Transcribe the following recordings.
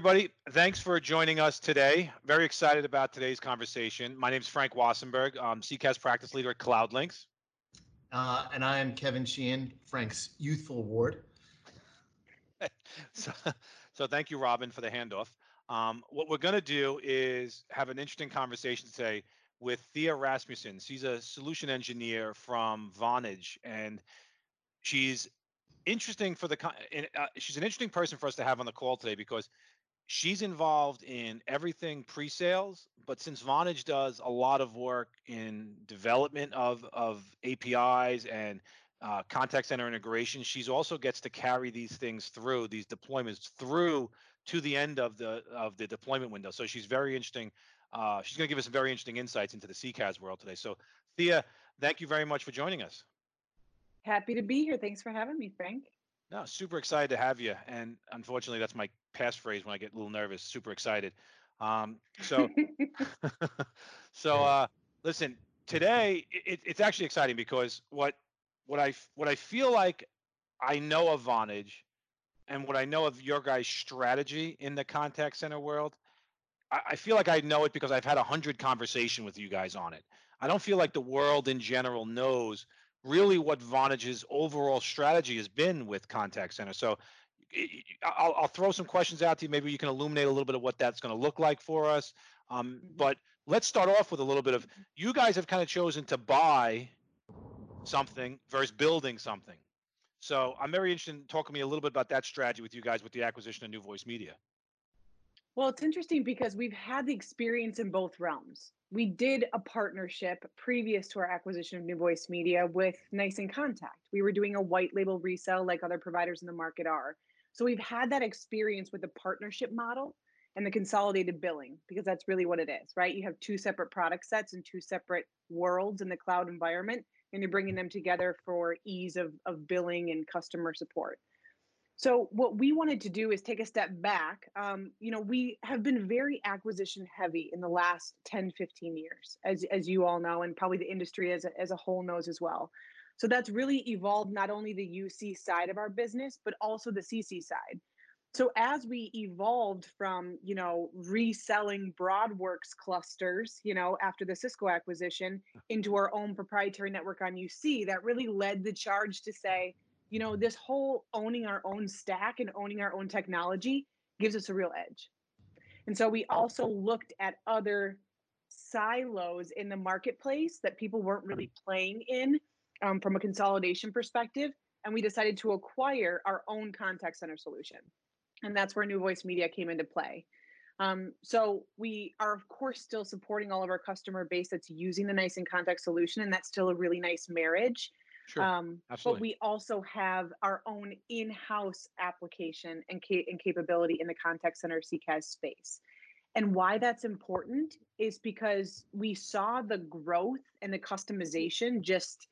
everybody. Thanks for joining us today. Very excited about today's conversation. My name is Frank Wassenberg. I'm CCaaS practice leader at CloudLinks. Uh, and I am Kevin Sheehan, Frank's youthful ward. so, so thank you, Robin, for the handoff. Um, what we're going to do is have an interesting conversation today with Thea Rasmussen. She's a solution engineer from Vonage, and she's interesting for the. Uh, she's an interesting person for us to have on the call today because she's involved in everything pre-sales, but since Vonage does a lot of work in development of of APIs and uh, contact center integration, she's also gets to carry these things through these deployments through to the end of the of the deployment window. So she's very interesting. Uh, she's going to give us some very interesting insights into the CCaaS world today. So Thea, thank you very much for joining us. Happy to be here. Thanks for having me, Frank. No, super excited to have you. And unfortunately, that's my passphrase when I get a little nervous. Super excited. Um, so, so uh, listen. Today, it, it's actually exciting because what what I what I feel like I know of Vonage and what I know of your guys' strategy in the contact center world, I, I feel like I know it because I've had a hundred conversation with you guys on it. I don't feel like the world in general knows really what Vonage's overall strategy has been with contact center. So I'll, I'll, throw some questions out to you. Maybe you can illuminate a little bit of what that's going to look like for us. Um, mm-hmm. but let's start off with a little bit of you guys have kind of chosen to buy something versus building something. So I'm very interested in talking to me a little bit about that strategy with you guys with the acquisition of New Voice Media. Well, it's interesting because we've had the experience in both realms. We did a partnership previous to our acquisition of New Voice Media with NICE inContact. We were doing a white label resale like other providers in the market are. So we've had that experience with the partnership model and the consolidated billing because that's really what it is, right? You have two separate product sets and two separate worlds in the cloud environment, and you're bringing them together for ease of, of billing and customer support. So what we wanted to do is take a step back. Um, you know, we have been very acquisition heavy in the last 10, 15 years, as, as you all know, and probably the industry as a, as a whole knows as well. So that's really evolved not only the UC side of our business, but also the CC side. So as we evolved from, you know, reselling Broadworks clusters, you know, after the Cisco acquisition into our own proprietary network on UC, that really led the charge to say, you know, this whole owning our own stack and owning our own technology gives us a real edge. And so we also looked at other silos in the marketplace that people weren't really playing in um, from a consolidation perspective, and we decided to acquire our own contact center solution. And that's where New Voice Media came into play. Um, so we are, of course, still supporting all of our customer base that's using the NICE inContact solution, and that's still a really nice marriage. Sure. Um, Absolutely. But we also have our own in-house application and, ca- and capability in the contact center CCaaS space. And why that's important is because we saw the growth and the customization just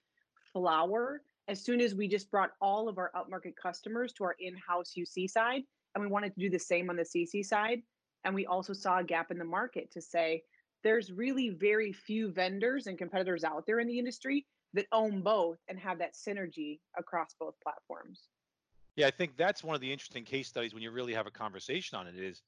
flower as soon as we just brought all of our upmarket customers to our in-house UC side and we wanted to do the same on the CC side and we also saw a gap in the market to say there's really very few vendors and competitors out there in the industry that own both and have that synergy across both platforms. Yeah, I think that's one of the interesting case studies when you really have a conversation on it is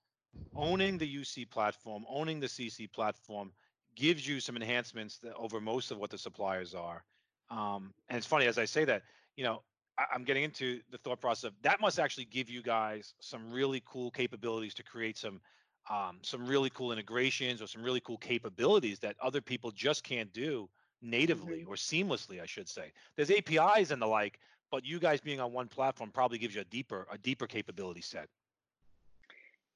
owning the UC platform, owning the CC platform gives you some enhancements over most of what the suppliers are. Um, and it's funny as I say that, you know, I, I'm getting into the thought process of that must actually give you guys some really cool capabilities to create some um, some really cool integrations or some really cool capabilities that other people just can't do natively mm-hmm. or seamlessly, I should say. There's APIs and the like, but you guys being on one platform probably gives you a deeper a deeper capability set.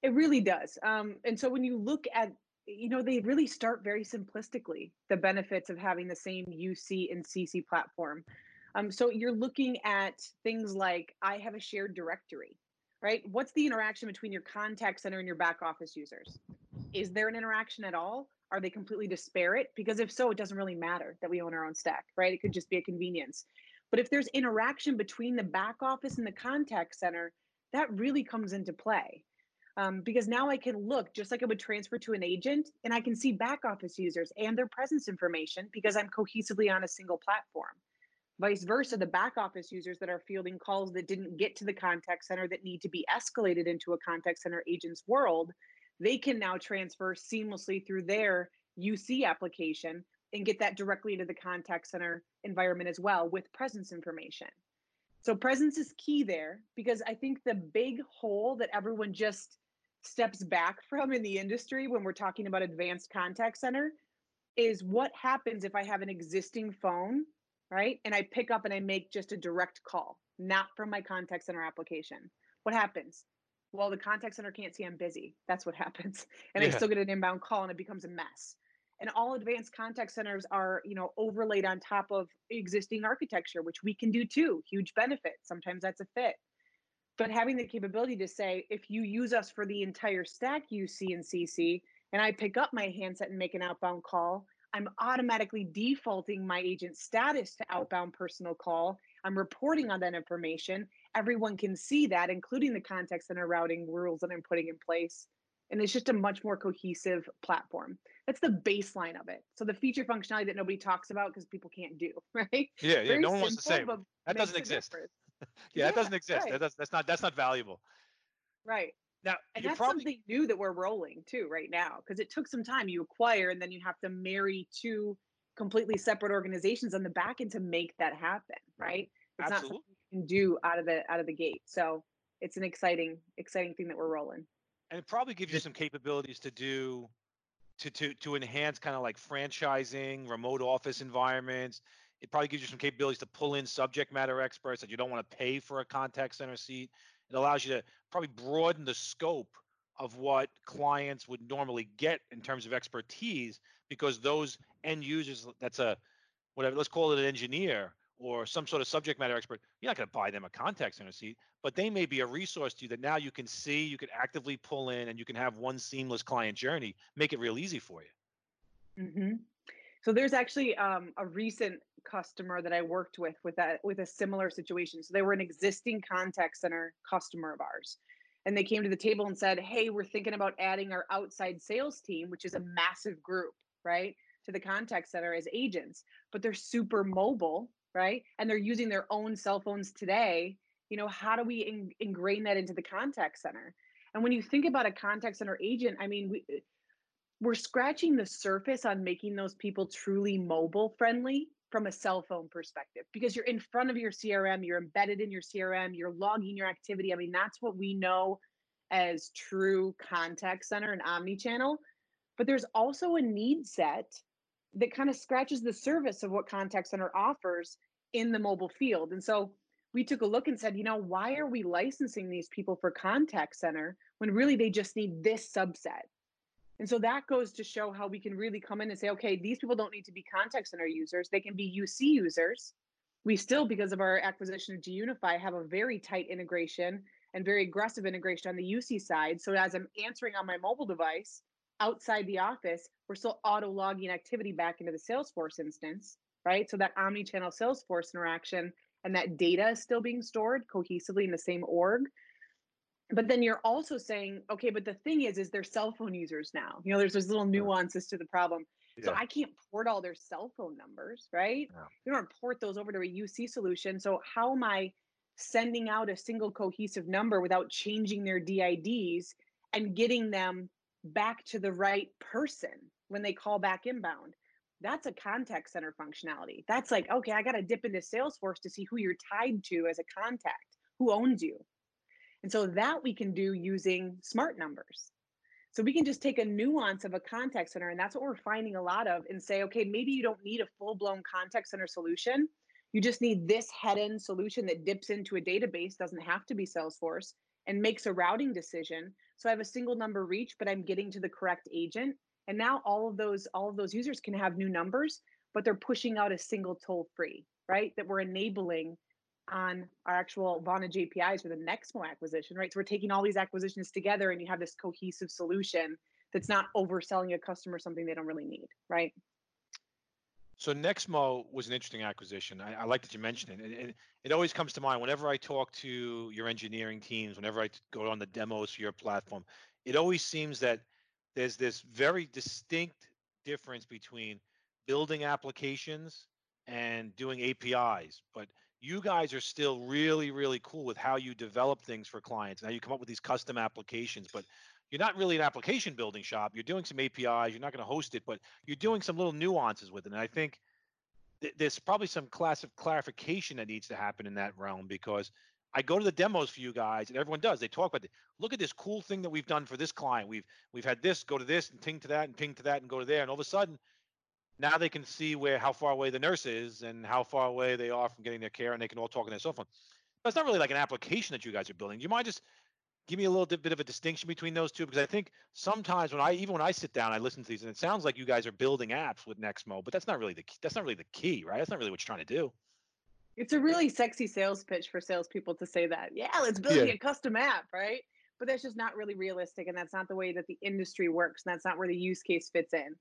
It really does. Um, and so when you look at you know, they really start very simplistically the benefits of having the same UC and CC platform. Um, so you're looking at things like I have a shared directory, right? What's the interaction between your contact center and your back office users? Is there an interaction at all? Are they completely disparate? Because if so, it doesn't really matter that we own our own stack, right? It could just be a convenience. But if there's interaction between the back office and the contact center, that really comes into play um, because now I can look just like I would transfer to an agent and I can see back office users and their presence information because I'm cohesively on a single platform. Vice versa, the back office users that are fielding calls that didn't get to the contact center that need to be escalated into a contact center agent's world, they can now transfer seamlessly through their UC application and get that directly into the contact center environment as well with presence information. So presence is key there because I think the big hole that everyone just steps back from in the industry when we're talking about advanced contact center is what happens if I have an existing phone right? And I pick up and I make just a direct call, not from my contact center application. What happens? Well, the contact center can't see I'm busy. That's what happens. And yeah. I still get an inbound call and it becomes a mess. And all advanced contact centers are, you know, overlaid on top of existing architecture, which we can do too. Huge benefit. Sometimes that's a fit. But having the capability to say, if you use us for the entire stack UC and CC, and I pick up my handset and make an outbound call, I'm automatically defaulting my agent status to outbound personal call. I'm reporting on that information. Everyone can see that, including the context center routing rules that I'm putting in place. And it's just a much more cohesive platform. That's the baseline of it. So the feature functionality that nobody talks about because people can't do, right? Yeah, yeah. Very no one wants to say that doesn't exist. yeah, yeah, that doesn't exist. Right. That does, that's not that's not valuable. Right. Now, and that's probably, something new that we're rolling too right now because it took some time. You acquire and then you have to marry two completely separate organizations on the back end to make that happen, right? It's Absolutely. not something you can do out of the out of the gate. So it's an exciting exciting thing that we're rolling. And it probably gives you some capabilities to do to to to enhance kind of like franchising, remote office environments. It probably gives you some capabilities to pull in subject matter experts that you don't want to pay for a contact center seat. It allows you to probably broaden the scope of what clients would normally get in terms of expertise because those end users that's a whatever let's call it an engineer or some sort of subject matter expert you're not going to buy them a contact center seat but they may be a resource to you that now you can see you can actively pull in and you can have one seamless client journey make it real easy for you mm-hmm. so there's actually um, a recent customer that I worked with with that with a similar situation. So they were an existing contact center customer of ours. And they came to the table and said, "Hey, we're thinking about adding our outside sales team, which is a massive group, right, to the contact center as agents, but they're super mobile, right? And they're using their own cell phones today. You know, how do we in, ingrain that into the contact center?" And when you think about a contact center agent, I mean, we we're scratching the surface on making those people truly mobile friendly from a cell phone perspective because you're in front of your CRM, you're embedded in your CRM, you're logging your activity. I mean, that's what we know as true contact center and omni-channel. But there's also a need set that kind of scratches the surface of what contact center offers in the mobile field. And so we took a look and said, you know, why are we licensing these people for contact center when really they just need this subset? And so that goes to show how we can really come in and say, okay, these people don't need to be contact center users. They can be UC users. We still, because of our acquisition of gUnify, have a very tight integration and very aggressive integration on the UC side. So as I'm answering on my mobile device outside the office, we're still auto logging activity back into the Salesforce instance, right? So that omni-channel Salesforce interaction and that data is still being stored cohesively in the same org but then you're also saying okay but the thing is is they're cell phone users now. You know there's those little nuances to the problem. Yeah. so i can't port all their cell phone numbers right? Yeah. you don't port those over to a uc solution so how am i sending out a single cohesive number without changing their dids and getting them back to the right person when they call back inbound? That's a contact center functionality. That's like okay i got to dip into salesforce to see who you're tied to as a contact who owns you and so that we can do using smart numbers. So we can just take a nuance of a contact center, and that's what we're finding a lot of, and say, okay, maybe you don't need a full blown contact center solution. You just need this head end solution that dips into a database, doesn't have to be Salesforce, and makes a routing decision. So I have a single number reach, but I'm getting to the correct agent. And now all of those all of those users can have new numbers, but they're pushing out a single toll free, right? That we're enabling on our actual Vonage APIs for the Nexmo acquisition, right? So we're taking all these acquisitions together and you have this cohesive solution that's not overselling a customer something they don't really need, right? So Nexmo was an interesting acquisition. I, I like that you mentioned it. it. It always comes to mind whenever I talk to your engineering teams, whenever I go on the demos for your platform, it always seems that there's this very distinct difference between building applications and doing APIs, but you guys are still really, really cool with how you develop things for clients. Now you come up with these custom applications, but you're not really an application building shop. You're doing some APIs. You're not going to host it, but you're doing some little nuances with it. And I think th- there's probably some class of clarification that needs to happen in that realm because I go to the demos for you guys, and everyone does. They talk about, it. look at this cool thing that we've done for this client. We've we've had this go to this and ping to that and ping to that and go to there, and all of a sudden, now they can see where how far away the nurse is and how far away they are from getting their care, and they can all talk on their cell phone. But it's not really like an application that you guys are building. Do you mind just give me a little bit of a distinction between those two? Because I think sometimes when I even when I sit down, I listen to these, and it sounds like you guys are building apps with Nexmo, but that's not really the that's not really the key, right? That's not really what you're trying to do. It's a really sexy sales pitch for salespeople to say that. Yeah, let's build yeah. a custom app, right? But that's just not really realistic, and that's not the way that the industry works, and that's not where the use case fits in.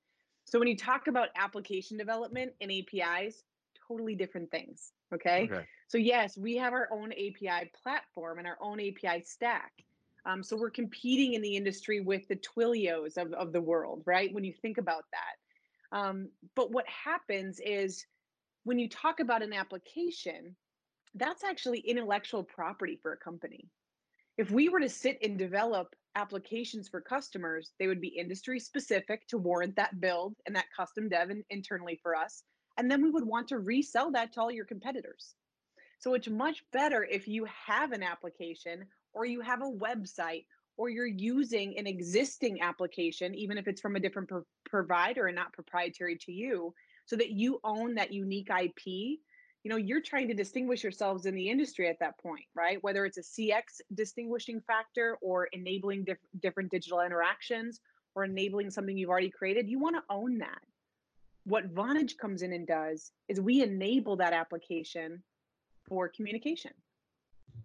So when you talk about application development and APIs, totally different things. Okay? okay. So yes, we have our own API platform and our own API stack. Um, so we're competing in the industry with the Twilios of, of the world, right? When you think about that. Um, but what happens is when you talk about an application, that's actually intellectual property for a company. If we were to sit and develop applications for customers, they would be industry specific to warrant that build and that custom dev in, internally for us. And then we would want to resell that to all your competitors. So it's much better if you have an application or you have a website or you're using an existing application, even if it's from a different pro- provider and not proprietary to you, so that you own that unique IP. You know, you're trying to distinguish yourselves in the industry at that point, right? Whether it's a CX distinguishing factor or enabling diff- different digital interactions or enabling something you've already created, you want to own that. What Vonage comes in and does is we enable that application for communication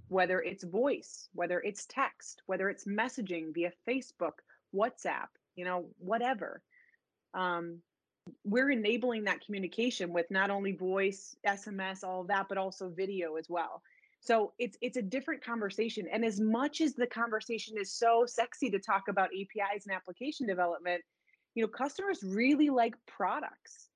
whether it's voice, whether it's text, whether it's messaging via Facebook, WhatsApp, you know, whatever. Um, we're enabling that communication with not only voice, SMS, all of that, but also video as well. So it's it's a different conversation. And as much as the conversation is so sexy to talk about APIs and application development, you know, customers really like products.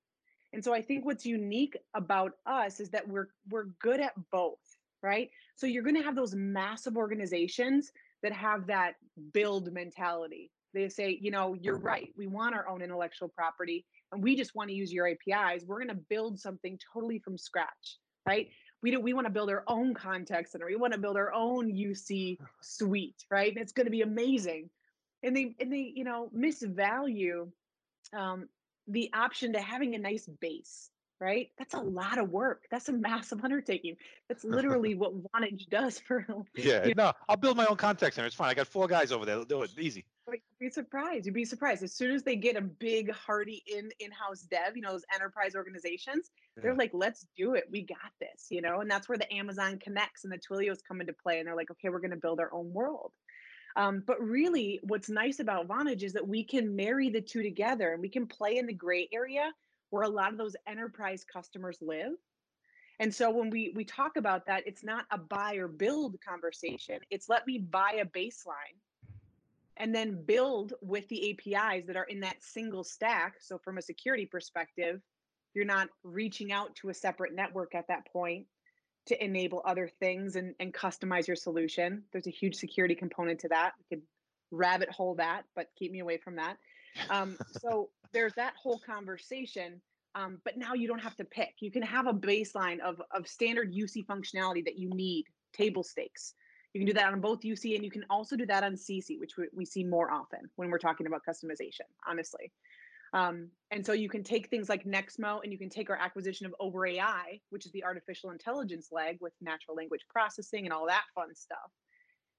And so I think what's unique about us is that we're we're good at both right? So you're going to have those massive organizations that have that build mentality. They say, you know, you're right. We want our own intellectual property and we just want to use your APIs. We're going to build something totally from scratch, right? We do we want to build our own contact center. We want to build our own UC suite, right? And It's going to be amazing. And they and they, you know, misvalue um, the option to having a nice base, right? That's a lot of work. That's a massive undertaking. That's literally what Vonage does for. Yeah, you know, no, I'll build my own contact center. It's fine. I got four guys over there. They'll do it easy. You'd be surprised. You'd be surprised. As soon as they get a big, hearty in in-house dev, you know, those enterprise organizations, yeah. they're like, "Let's do it. We got this," you know. And that's where the Amazon Connects and the Twilios come into play. And they're like, "Okay, we're going to build our own world." Um, but really, what's nice about Vonage is that we can marry the two together and we can play in the gray area where a lot of those enterprise customers live. And so when we we talk about that, it's not a buy or build conversation. It's let me buy a baseline and then build with the APIs that are in that single stack. So from a security perspective, you're not reaching out to a separate network at that point to enable other things and, and customize your solution. There's a huge security component to that. We could rabbit hole that, but keep me away from that. Um, so there's that whole conversation. Um, but now you don't have to pick. You can have a baseline of, of standard UC functionality that you need, table stakes. You can do that on both UC and you can also do that on CC, which we, we see more often when we're talking about customization, honestly. Um, and so you can take things like Nexmo and you can take our acquisition of Over AI, which is the artificial intelligence leg with natural language processing and all that fun stuff.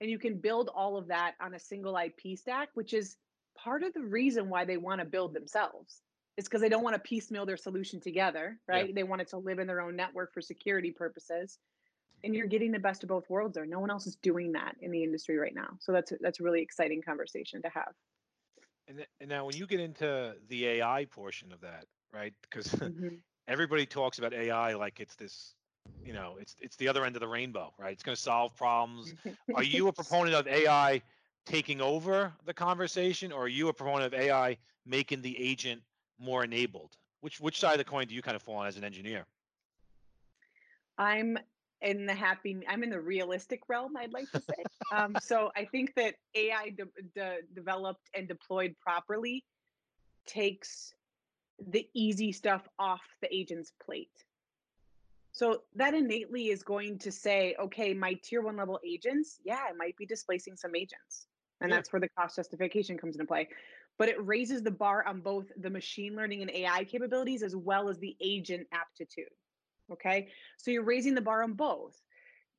And you can build all of that on a single IP stack, which is part of the reason why they want to build themselves is because they don't want to piecemeal their solution together, right? Yeah. They want it to live in their own network for security purposes. And you're getting the best of both worlds there. No one else is doing that in the industry right now. So that's that's a really exciting conversation to have. And, and now when you get into the AI portion of that, right? Because mm-hmm. everybody talks about AI like it's this, you know, it's it's the other end of the rainbow, right? It's going to solve problems. Are you a proponent of AI taking over the conversation, or are you a proponent of AI making the agent more enabled? Which which side of the coin do you kind of fall on as an engineer? I'm in the happy i'm in the realistic realm i'd like to say um, so i think that ai de- de- developed and deployed properly takes the easy stuff off the agent's plate so that innately is going to say okay my tier one level agents yeah it might be displacing some agents and yeah. that's where the cost justification comes into play but it raises the bar on both the machine learning and ai capabilities as well as the agent aptitude Okay. So you're raising the bar on both.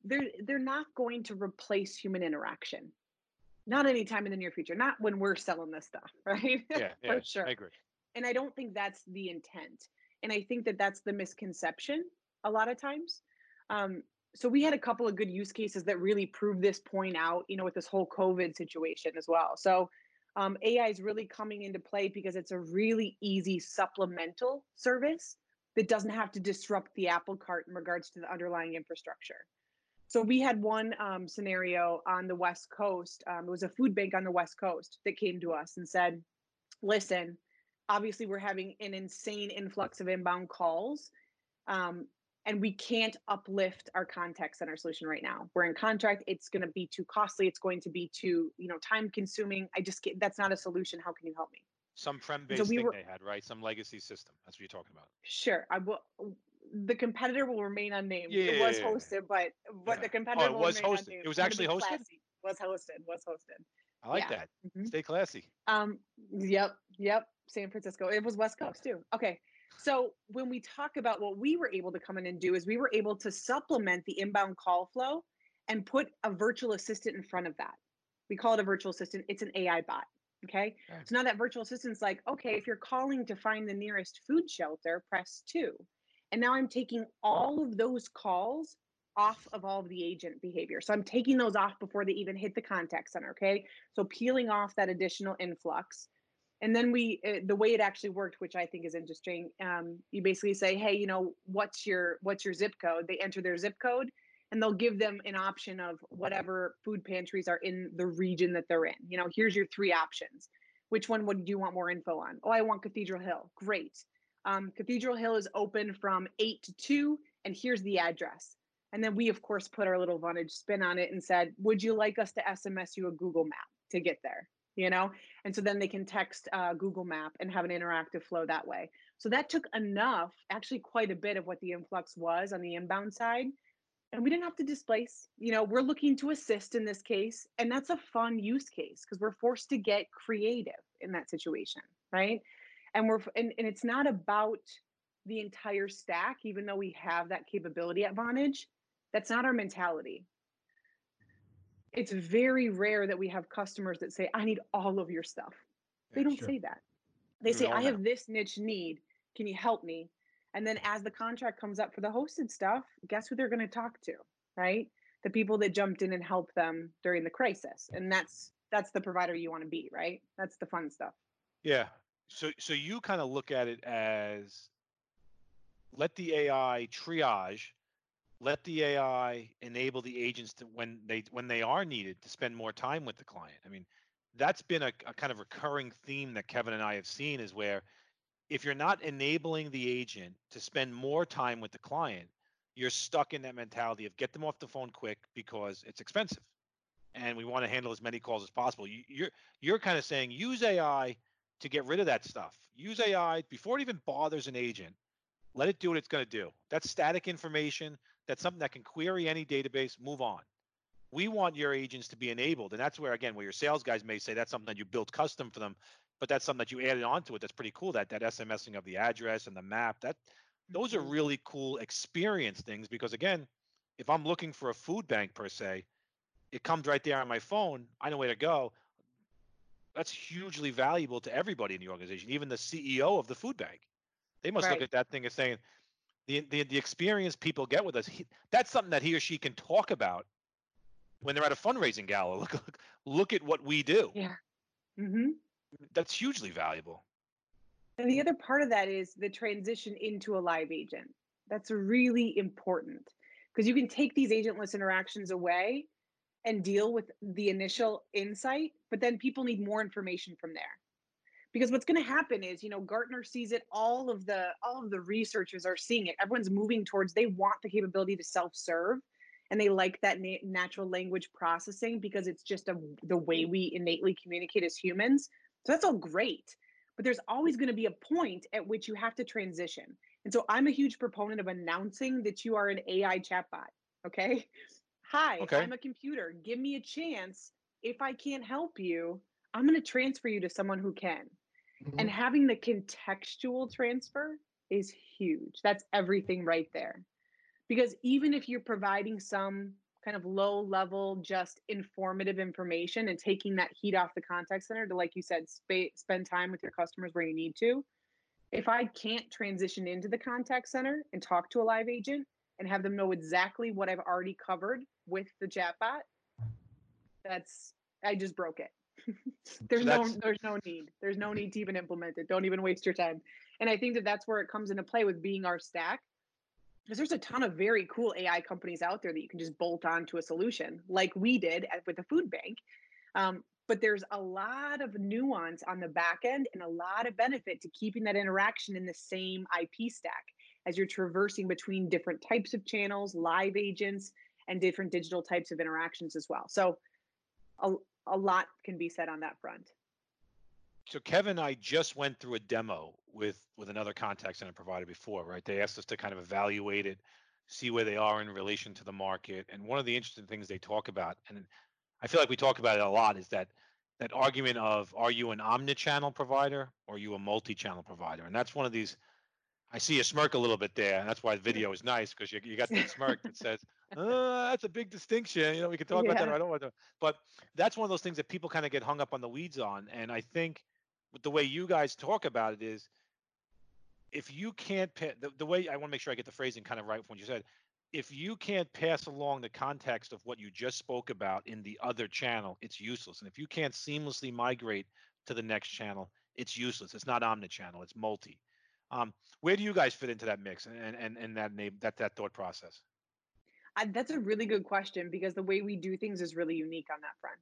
They're they're not going to replace human interaction. Not anytime in the near future. Not when we're selling this stuff, right? Yeah, yeah For sure. I agree. And I don't think that's the intent. And I think that that's the misconception a lot of times. Um, so we had a couple of good use cases that really proved this point out, you know, with this whole COVID situation as well. So um, AI is really coming into play because it's a really easy supplemental service that doesn't have to disrupt the apple cart in regards to the underlying infrastructure. So we had one um, scenario on the West Coast. Um, it was a food bank on the West Coast that came to us and said, "Listen, obviously we're having an insane influx of inbound calls, um, and we can't uplift our contact center solution right now. We're in contract. It's going to be too costly. It's going to be too, you know, time consuming. I just get that's not a solution. How can you help me?" Some prem-based so we thing were, they had, right? Some legacy system. That's what you're talking about. Sure. I will. The competitor will remain unnamed. Yeah, it was hosted, but but yeah. the competitor oh, was hosted. Unnamed. It was actually hosted. Classy. Was hosted. Was hosted. I like yeah. that. Mm-hmm. Stay classy. Um. Yep. Yep. San Francisco. It was West Coast too. Okay. So when we talk about what we were able to come in and do is we were able to supplement the inbound call flow and put a virtual assistant in front of that. We call it a virtual assistant. It's an AI bot. Okay. So now that virtual assistant's like, okay, if you're calling to find the nearest food shelter, press two. And now I'm taking all of those calls off of all of the agent behavior. So I'm taking those off before they even hit the contact center. Okay. So peeling off that additional influx. And then we, uh, the way it actually worked, which I think is interesting, um, you basically say, hey, you know, what's your what's your zip code? They enter their zip code, and they'll give them an option of whatever food pantries are in the region that they're in. You know, here's your three options. Which one would you want more info on? Oh, I want Cathedral Hill. Great. Um, Cathedral Hill is open from 8 to 2, and here's the address. And then we, of course, put our little Vonage spin on it and said, Would you like us to SMS you a Google map to get there? You know? And so then they can text uh, Google Map and have an interactive flow that way. So that took enough, actually, quite a bit of what the influx was on the inbound side and we didn't have to displace you know we're looking to assist in this case and that's a fun use case because we're forced to get creative in that situation right and we're and, and it's not about the entire stack even though we have that capability at that's not our mentality it's very rare that we have customers that say i need all of your stuff they don't sure. say that they say i have this niche need can you help me and then as the contract comes up for the hosted stuff, guess who they're going to talk to, right? The people that jumped in and helped them during the crisis. And that's that's the provider you want to be, right? That's the fun stuff. Yeah. So so you kind of look at it as let the AI triage, let the AI enable the agents to when they when they are needed to spend more time with the client. I mean, that's been a, a kind of recurring theme that Kevin and I have seen is where if you're not enabling the agent to spend more time with the client, you're stuck in that mentality of get them off the phone quick because it's expensive, and we want to handle as many calls as possible. You, you're you're kind of saying use AI to get rid of that stuff. Use AI before it even bothers an agent. Let it do what it's going to do. That's static information. That's something that can query any database. Move on. We want your agents to be enabled, and that's where again, where your sales guys may say that's something that you built custom for them but that's something that you added onto it that's pretty cool that that smsing of the address and the map that those are mm-hmm. really cool experience things because again if i'm looking for a food bank per se it comes right there on my phone i know where to go that's hugely valuable to everybody in the organization even the ceo of the food bank they must right. look at that thing as saying the, the, the experience people get with us he, that's something that he or she can talk about when they're at a fundraising gala look look, look at what we do yeah mm-hmm that's hugely valuable. And the other part of that is the transition into a live agent. That's really important because you can take these agentless interactions away and deal with the initial insight, but then people need more information from there. Because what's going to happen is you know gartner sees it all of the all of the researchers are seeing it. Everyone's moving towards they want the capability to self-serve and they like that na- natural language processing because it's just a, the way mm. we innately communicate as humans. So that's all great but there's always going to be a point at which you have to transition. And so i'm a huge proponent of announcing that you are an ai chatbot okay? Hi Okay. i'm a computer. Give me a chance. If i can't help you i'm going to transfer you to someone who can Mm-hmm. and having the contextual transfer is huge. That's everything right there. Because even if you're providing some kind of low level, just informative information and taking that heat off the contact center to, like you said, spa- spend time with your customers where you need to. If I can't transition into the contact center and talk to a live agent and have them know exactly what I've already covered with the chatbot, that's, I just broke it. There's no there's no need. There's no need to even implement it. Don't even waste your time. And i think that that's where it comes into play with being our stack because there's a ton of very cool ai companies out there that you can just bolt on to a solution like we did at, with the food bank. Um, but there's a lot of nuance on the back end and a lot of benefit to keeping that interaction in the same ip stack as you're traversing between different types of channels live agents and different digital types of interactions as well. So a, a lot can be said on that front. so Kevin and I just went through a demo with with another contact center provider before, right? They asked us to kind of evaluate it, see where they are in relation to the market. And one of the interesting things they talk about, and I feel like we talk about it a lot, is that that argument of are you an omni-channel provider or are you a multi-channel provider? And that's one of these. I see you smirk a little bit there, and that's why the video is nice because you, you got that smirk that says, uh, "That's a big distinction." You know, we can talk about that. Or I don't want to, but that's one of those things that people kind of get hung up on the weeds on. And I think with the way you guys talk about it is if you can't pa- the, the way I want to make sure I get the phrasing kind of right from what you said, if you can't pass along the context of what you just spoke about in the other channel, it's useless. And if you can't seamlessly migrate to the next channel, it's useless. It's not omni-channel, it's multi. Um, where do you guys fit into that mix and and, and that name that that thought process? I, that's a really good question because the way we do things is really unique on that front.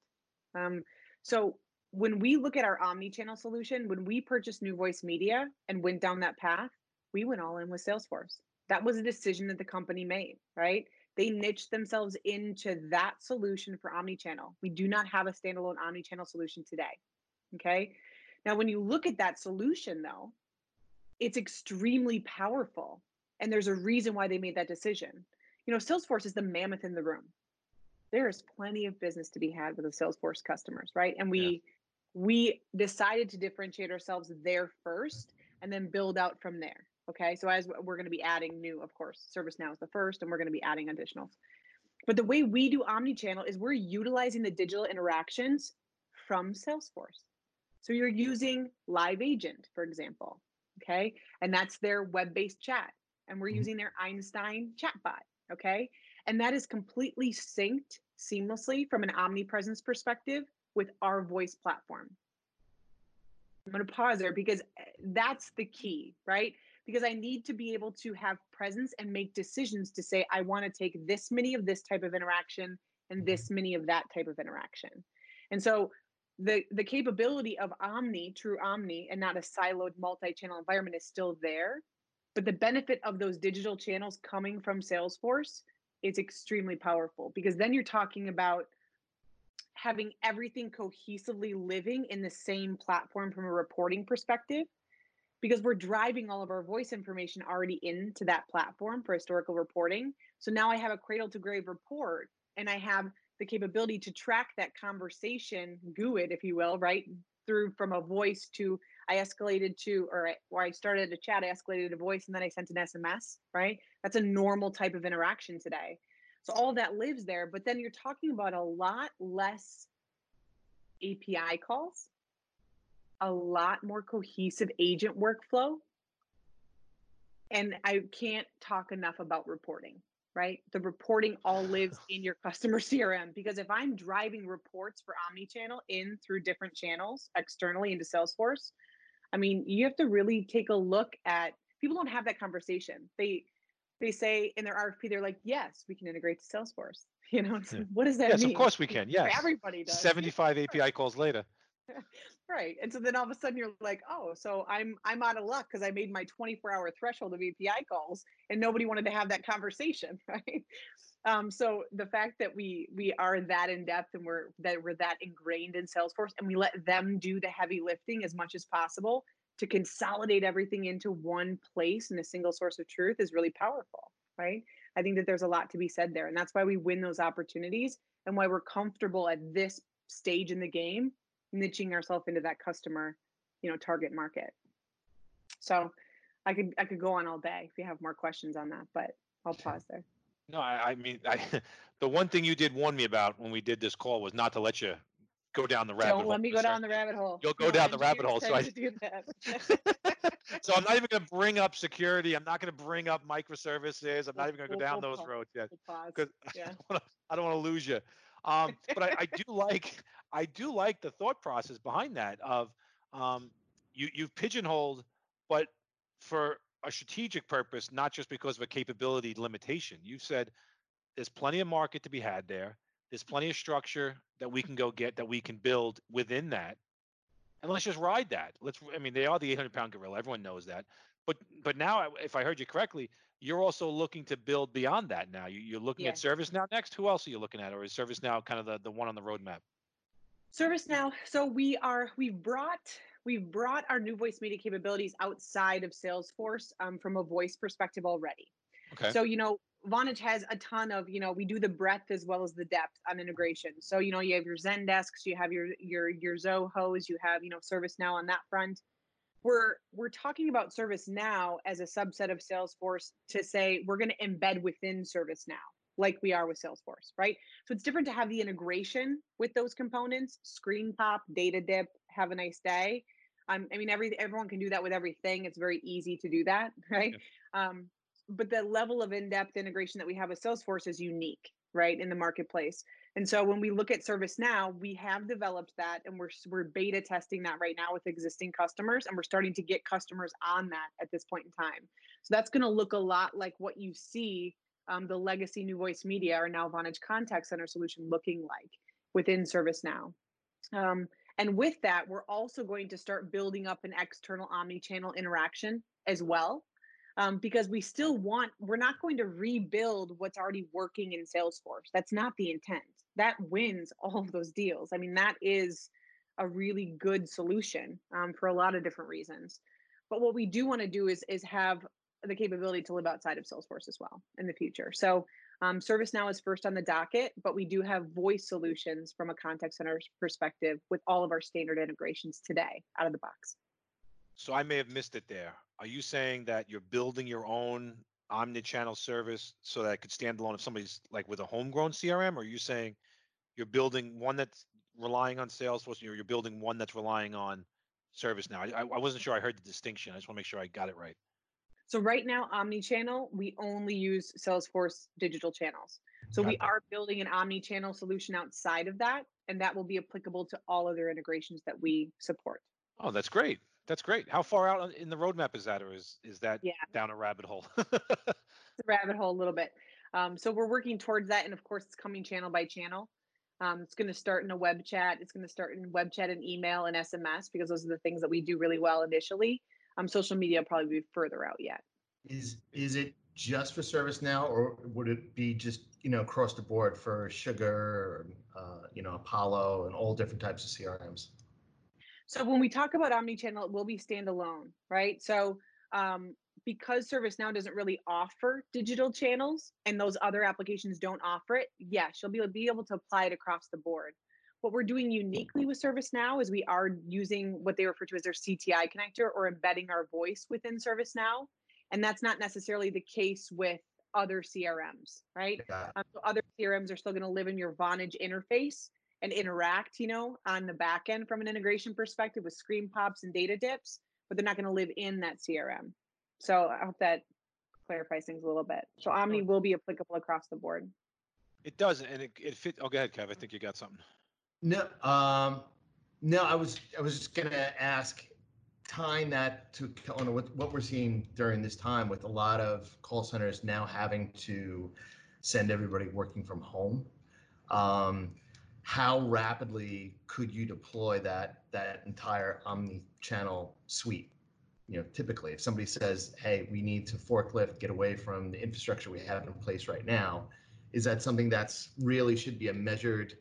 Um, so when we look at our omni-channel solution, when we purchased New Voice Media and went down that path, we went all in with Salesforce. That was a decision that the company made, right? They niched themselves into that solution for omni-channel. We do not have a standalone omni-channel solution today. Okay. Now, when you look at that solution, though, it's extremely powerful. And there's a reason why they made that decision. You know, Salesforce is the mammoth in the room. There is plenty of business to be had with the Salesforce customers, right? And we we decided to differentiate ourselves there first and then build out from there. Okay. So as we're going to be adding new, of course, ServiceNow is the first, and we're going to be adding additionals. But the way we do omni-channel is we're utilizing the digital interactions from Salesforce. So you're using Live Agent, for example, okay, and that's their web-based chat, and we're Mhm. using their Einstein chatbot, okay, and that is completely synced seamlessly from an omnipresence perspective with our voice platform. I'm going to pause there because eh, that's the key, right? Because I need to be able to have presence and make decisions to say, I want to take this many of this type of interaction and this many of that type of interaction. And so the the capability of omni, true omni, and not a siloed multi-channel environment is still there. But the benefit of those digital channels coming from Salesforce is extremely powerful because then you're talking about having everything cohesively living in the same platform from a reporting perspective because we're driving all of our voice information already into that platform for historical reporting. So now I have a cradle to grave report and I have the capability to track that conversation, GUID, if you will, right? Through from a voice to I escalated to, or or I started a chat, I escalated a voice, and then I sent an SMS, right? That's a normal type of interaction today. So all that lives there, but then you're talking about a lot less API calls, a lot more cohesive agent workflow. And I can't talk enough about reporting, right? The reporting all lives in your customer CRM because if I'm driving reports for omnichannel in through different channels externally into Salesforce, I mean, you have to really take a look at people don't have that conversation. They they say in their RFP, they're like, yes, we can integrate to Salesforce. You know, Yeah. what does that Yes, mean? of course we can. Yes. Everybody does. 75 API calls later. right. And so then all of a sudden you're like, oh, so I'm I'm out of luck because I made my 24 hour threshold of API calls and nobody wanted to have that conversation, right? Um, so the fact that we we are that in depth and we're that we're that ingrained in Salesforce and we let them do the heavy lifting as much as possible to consolidate everything into one place and a single source of truth is really powerful, right? I think that there's a lot to be said there. And that's why we win those opportunities and why we're comfortable at this stage in the game niching ourselves into that customer, you know, target market. So I could I could go on all day if you have more questions on that, but I'll pause there. No, I, I mean, I, the one thing you did warn me about when we did this call was not to let you go down the rabbit Don't hole. let me go down the rabbit hole. You'll go No, down the rabbit hole, so I- do that. so I'm not even going to bring up security. I'm not going to bring up microservices. I'm not even going to go down those roads yet because Yeah. I don't want to lose you. Um, but I, I do like I do like the thought process behind that of um, you you've pigeonholed, but for a strategic purpose, not just because of a capability limitation. You've said there's plenty of market to be had there. There's plenty of structure that we can go get that we can build within that, and let's just ride that. Let's. I mean, they are the 800 pound gorilla. Everyone knows that. But but now, if I heard you correctly, you're also looking to build beyond that. Now you, you're looking at Yes. ServiceNow next. Who else are you looking at, or is ServiceNow kind of the, the one on the roadmap? ServiceNow. So we are we've brought we've brought our new voice media capabilities outside of Salesforce um, from a voice perspective already. Okay. So you know, Vonage has a ton of you know we do the breadth as well as the depth on integration. So you know you have your Zendesks, you have your your your Zohos, you have you know ServiceNow on that front. We're we're talking about ServiceNow as a subset of Salesforce to say we're going to embed within ServiceNow like we are with Salesforce, right? So it's different to have the integration with those components, screen pop, data dip, have a nice day. Um, I mean, every everyone can do that with everything. It's very easy to do that, right? Um, but the level of in-depth integration that we have with Salesforce is unique, right, in the marketplace. And so when we look at ServiceNow, we have developed that, and we're we're beta testing that right now with existing customers, and we're starting to get customers on that at this point in time. So that's going to look a lot like what you see um, the legacy New Voice Media or now Vonage Contact Center solution looking like within ServiceNow. Um, and with that, we're also going to start building up an external omni-channel interaction as well. Um, because we still want, we're not going to rebuild what's already working in Salesforce. That's not the intent. That wins all of those deals. I mean, that is a really good solution um, for a lot of different reasons. But what we do want to do is is have the capability to live outside of Salesforce as well in the future. So um, ServiceNow is first on the docket, but we do have voice solutions from a contact center perspective with all of our standard integrations today out of the box. So I may have missed it there. Are you saying that you're building your own omni-channel service so that it could stand alone if somebody's like with a homegrown CRM? Or are you saying you're building one that's relying on Salesforce, or you're building one that's relying on ServiceNow? I, I wasn't sure I heard the distinction. I just want to make sure I got it right. So right now, omni-channel, we only use Salesforce digital channels. So we that. are building an omni-channel solution outside of that, and that will be applicable to all other integrations that we support. Oh, that's great. That's great. How far out in the roadmap is that, or is is that Yeah. down a rabbit hole? the rabbit hole a little bit. Um, so we're working towards that, and of course, it's coming channel by channel. Um, it's going to start in a web chat. It's going to start in web chat and email and SMS because those are the things that we do really well initially. Um, social media will probably be further out yet. Is is it just for ServiceNow, or would it be just you know across the board for Sugar, or, uh, you know Apollo, and all different types of CRMs? So when we talk about omnichannel, it will be standalone, right? So um, because ServiceNow doesn't really offer digital channels and those other applications don't offer it, yes, you'll be able, be able to apply it across the board. What we're doing uniquely with ServiceNow is we are using what they refer to as their CTI connector or embedding our voice within ServiceNow. And that's not necessarily the case with other CRMs, right? It. Um, so other CRMs are still going to live in your Vonage interface and interact, you know, on the back end from an integration perspective with screen pops and data dips, but they're not going to live in that CRM. So I hope that clarifies things a little bit. So Omni will be applicable across the board. it does, and it, it fit. Oh, go ahead, Kev. I think you got something. No, um, no. I was I was just gonna ask, tying that to on what what we're seeing during this time with a lot of call centers now having to send everybody working from home. Um, how rapidly could you deploy that that entire omni-channel suite? You know, typically, if somebody says, "Hey, we need to forklift, get away from the infrastructure we have in place right now," is that something that's really should be a measured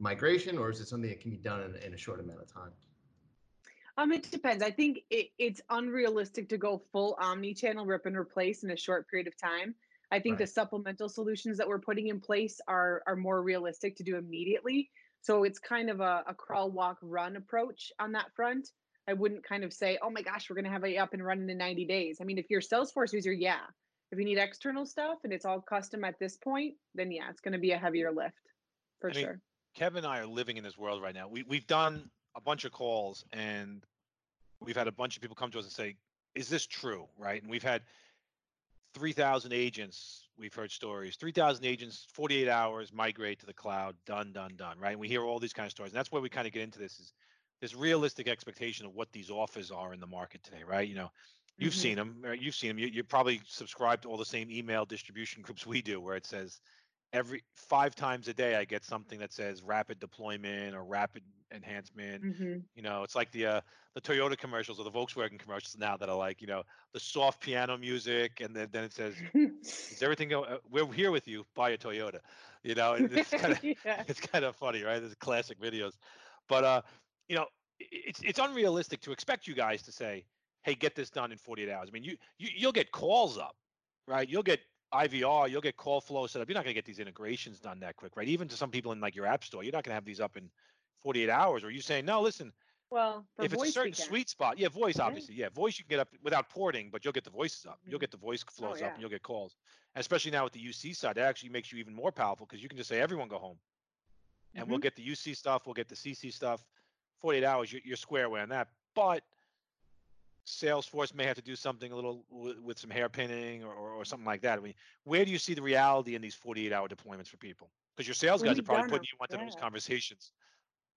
migration, or is it something that can be done in, in a short amount of time? Um, it depends. I think it, it's unrealistic to go full omni-channel rip and replace in a short period of time. I think right. the supplemental solutions that we're putting in place are are more realistic to do immediately. So it's kind of a, a crawl, walk, run approach on that front. I wouldn't kind of say, oh my gosh, we're going to have it up and running in 90 days. I mean, if you're a Salesforce user, yeah. If you need external stuff and it's all custom at this point, then yeah, it's going to be a heavier lift for I sure. Mean, Kevin and I are living in this world right now. We we've done a bunch of calls and we've had a bunch of people come to us and say, "Is this true?" Right? And we've had 3,000 agents. We've heard stories. 3,000 agents, 48 hours, migrate to the cloud. Done, done, done. Right? And we hear all these kind of stories, and that's where we kind of get into this: is this realistic expectation of what these offers are in the market today, right? You know, you've mm-hmm. seen them. Right? You've seen them. You, you probably subscribe to all the same email distribution groups we do, where it says every five times a day I get something that says rapid deployment or rapid enhancement. Mm-hmm. You know, it's like the uh, the Toyota commercials or the Volkswagen commercials now that are like, you know, the soft piano music, and then, then it says, "Is everything go? Uh, we're here with you. Buy a Toyota." You know, it's kind of yeah. it's kind of funny, right? There's classic videos, but uh, you know, it's it's unrealistic to expect you guys to say, "Hey, get this done in 48 hours." I mean, you, you you'll get calls up, right? You'll get IVR, you'll get call flow set up. You're not going to get these integrations done that quick, right? Even to some people in like your app store, you're not going to have these up in 48 hours. Or are you saying no? Listen, well, if it's a certain sweet spot, yeah, voice obviously, yeah, voice you can get up without porting, but you'll get the voices up. You'll mm-hmm. get the voice oh, flows oh, yeah. up, and you'll get calls. And especially now with the UC side, that actually makes you even more powerful because you can just say everyone go home, and mm-hmm. we'll get the UC stuff, we'll get the CC stuff. 48 hours, you're, you're square away on that. But Salesforce may have to do something a little with, with some hairpinning or, or, or, something like that. I mean, where do you see the reality in these 48 hour deployments for people? Because your sales guys we've are probably putting you into yeah. those conversations.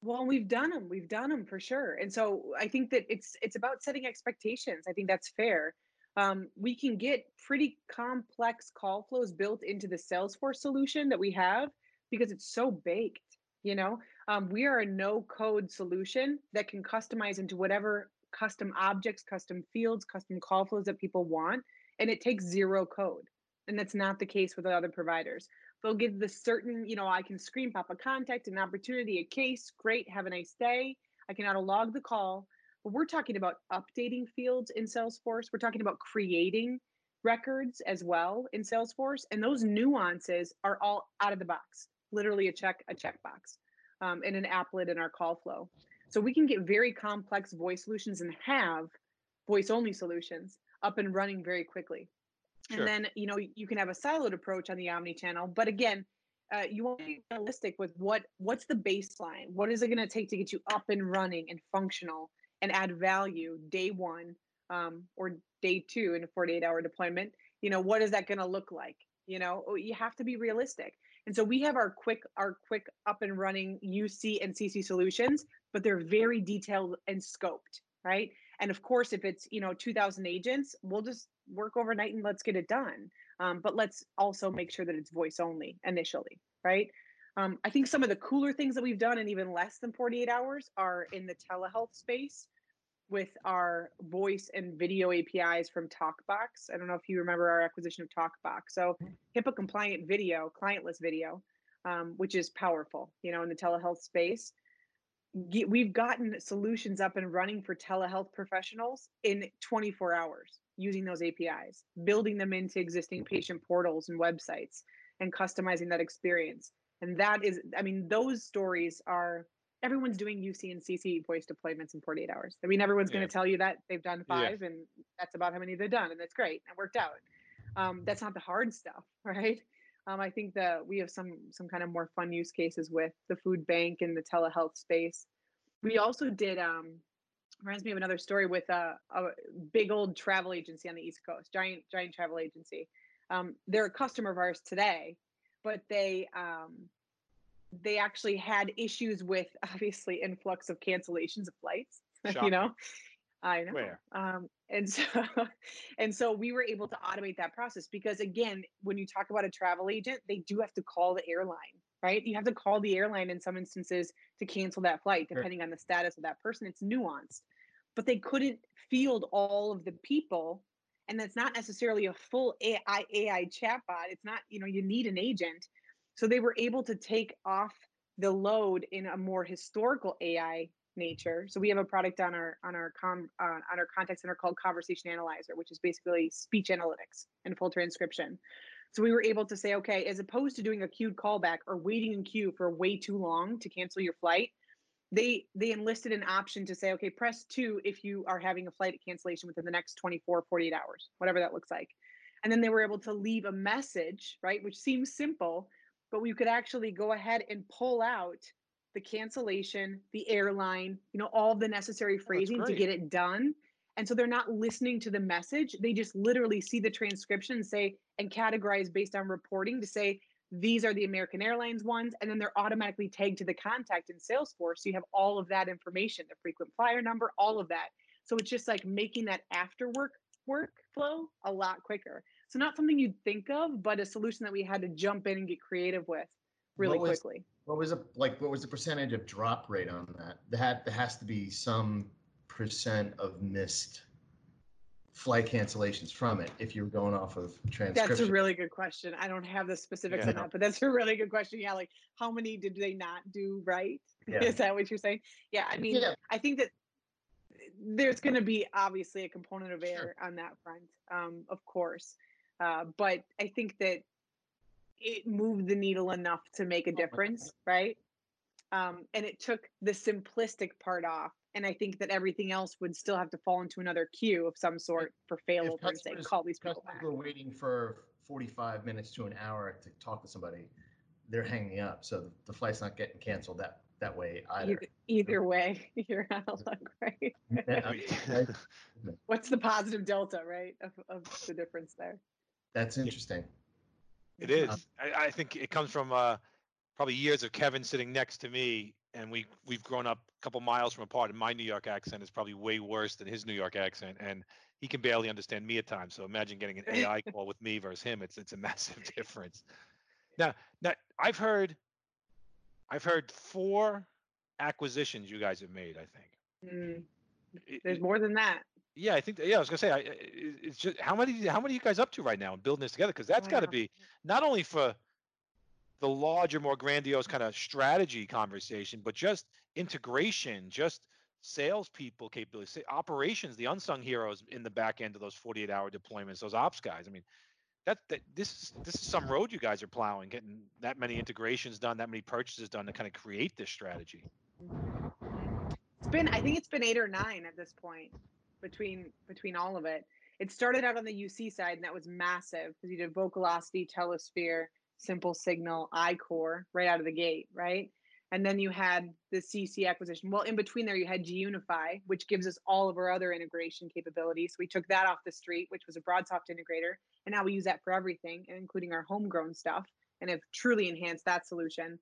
Well, we've done them. We've done them for sure. And so I think that it's it's about setting expectations. I think that's fair. Um, we can get pretty complex call flows built into the Salesforce solution that we have because it's so baked. You know, um, we are a no code solution that can customize into whatever custom objects, custom fields, custom call flows that people want, and it takes zero code. And that's not the case with other providers. They'll give the certain, you know, I can screen pop a contact, an opportunity, a case. Great, have a nice day. I can auto log the call. But we're talking about updating fields in Salesforce. We're talking about creating records as well in Salesforce. And those nuances are all out of the box, literally a check, a checkbox, um, and an applet in our call flow. So we can get very complex voice solutions and have voice only solutions up and running very quickly. Sure. And then, you know, you can have a siloed approach on the omni channel, but again, uh, you want to be realistic with what what's the baseline? What is it going to take to get you up and running and functional and add value day one um, or day two in a 48 hour deployment? You know, what is that going to look like? You know, oh, you have to be realistic. And so we have our quick our quick up and running UC and CC solutions but they're very detailed and scoped, right? And of course, if it's you know 2,000 agents, we'll just work overnight and let's get it done. Um, but let's also make sure that it's voice only initially, right? Um, I think some of the cooler things that we've done in even less than 48 hours are in the telehealth space with our voice and video APIs from TokBox. I don't know if you remember our acquisition of TokBox. So HIPAA compliant video, clientless video, um, which is powerful, you know, in the telehealth space get, we've gotten solutions up and running for telehealth professionals in 24 hours using those APIs, building them into existing patient portals and websites and customizing that experience. And that is, I mean, those stories are everyone's doing UC and CC voice deployments in 48 hours. I mean, everyone's yeah. going to tell you that they've done five yeah. and that's about how many they've done. And that's great. It worked out. Um, that's not the hard stuff, right? Um, I think that we have some some kind of more fun use cases with the food bank and the telehealth space. We also did um, reminds me of another story with a, a, big old travel agency on the East Coast, giant giant travel agency. Um, they're a customer of ours today, but they um, they actually had issues with obviously influx of cancellations of flights. you know, I know. Where? Um, and so, and so we were able to automate that process because again, when you talk about a travel agent, they do have to call the airline, right? You have to call the airline in some instances to cancel that flight, depending on the status of that person. It's nuanced, but they couldn't field all of the people, and that's not necessarily a full AI AI chatbot. It's not, you know, you need an agent. So they were able to take off the load in a more historical AI nature. So we have a product on our on our com uh, on our contact center called Conversation Analyzer, which is basically speech analytics and full transcription. So we were able to say, okay, as opposed to doing a queued callback or waiting in queue for way too long to cancel your flight, they they enlisted an option to say, okay, press two if you are having a flight cancellation within the next 24, 48 hours, whatever that looks like. And then they were able to leave a message, right, which seems simple, but we could actually go ahead and pull out the cancellation, the airline, you know, all the necessary oh, phrasing to get it done. And so they're not listening to the message. They just literally see the transcription and say, and categorize based on reporting to say, these are the American Airlines ones. And then they're automatically tagged to the contact in Salesforce. So you have all of that information, the frequent flyer number, all of that. So it's just like making that after work workflow a lot quicker. So not something you'd think of, but a solution that we had to jump in and get creative with really What was- quickly. What was it like? What was the percentage of drop rate on that? That there has to be some percent of missed flight cancellations from it if you're going off of transcription. That's a really good question. I don't have the specifics Yeah. on that, but that's a really good question. Yeah, like how many did they not do right? Yeah. Is that what you're saying? Yeah, I mean, Yeah. I think that there's going to be obviously a component of Sure. error on that front, um, of course. Uh, but I think that it moved the needle enough to make a Oh, difference, right? Um, and it took the simplistic part off. And I think that everything else would still have to fall into another queue of some sort for failover and say, call these people Customers back. who are waiting for 45 minutes to an hour to talk to somebody. They're hanging up, so the flight's not getting canceled that that way either. Either, either way, you're out of luck, right? Yeah, I I- mean, I- What's the positive delta, right, of, of the difference there? That's interesting. It is. I, I think it comes from uh, probably years of Kevin sitting next to me, and we we've grown up a couple miles from apart. And my New York accent is probably way worse than his New York accent, and he can barely understand me at times. So imagine getting an AI call with me versus him. It's it's a massive difference. Now, now I've heard, I've heard four acquisitions you guys have made. I think. Mm, there's more than that. Yeah, I think. Yeah, I was gonna say. I, it's just how many how many are you guys up to right now in building this together? Because that's got to be not only for the larger, more grandiose kind of strategy conversation, but just integration, just salespeople capability, say operations, the unsung heroes in the back end of those 48 hour deployments, those ops guys. I mean, that, that this is this is some road you guys are plowing, getting that many integrations done, that many purchases done to kind of create this strategy. It's been, I think it's been eight or nine at this point between between all of it. It started out on the UC side, and that was massive because you did Vocalocity, Telesphere, Simple Signal, iCore right out of the gate, right? And then you had the CC acquisition. Well, in between there, you had GUnify, which gives us all of our other integration capabilities. We took that off the street, which was a BroadSoft integrator, and now we use that for everything, including our homegrown stuff, and have truly enhanced that solution.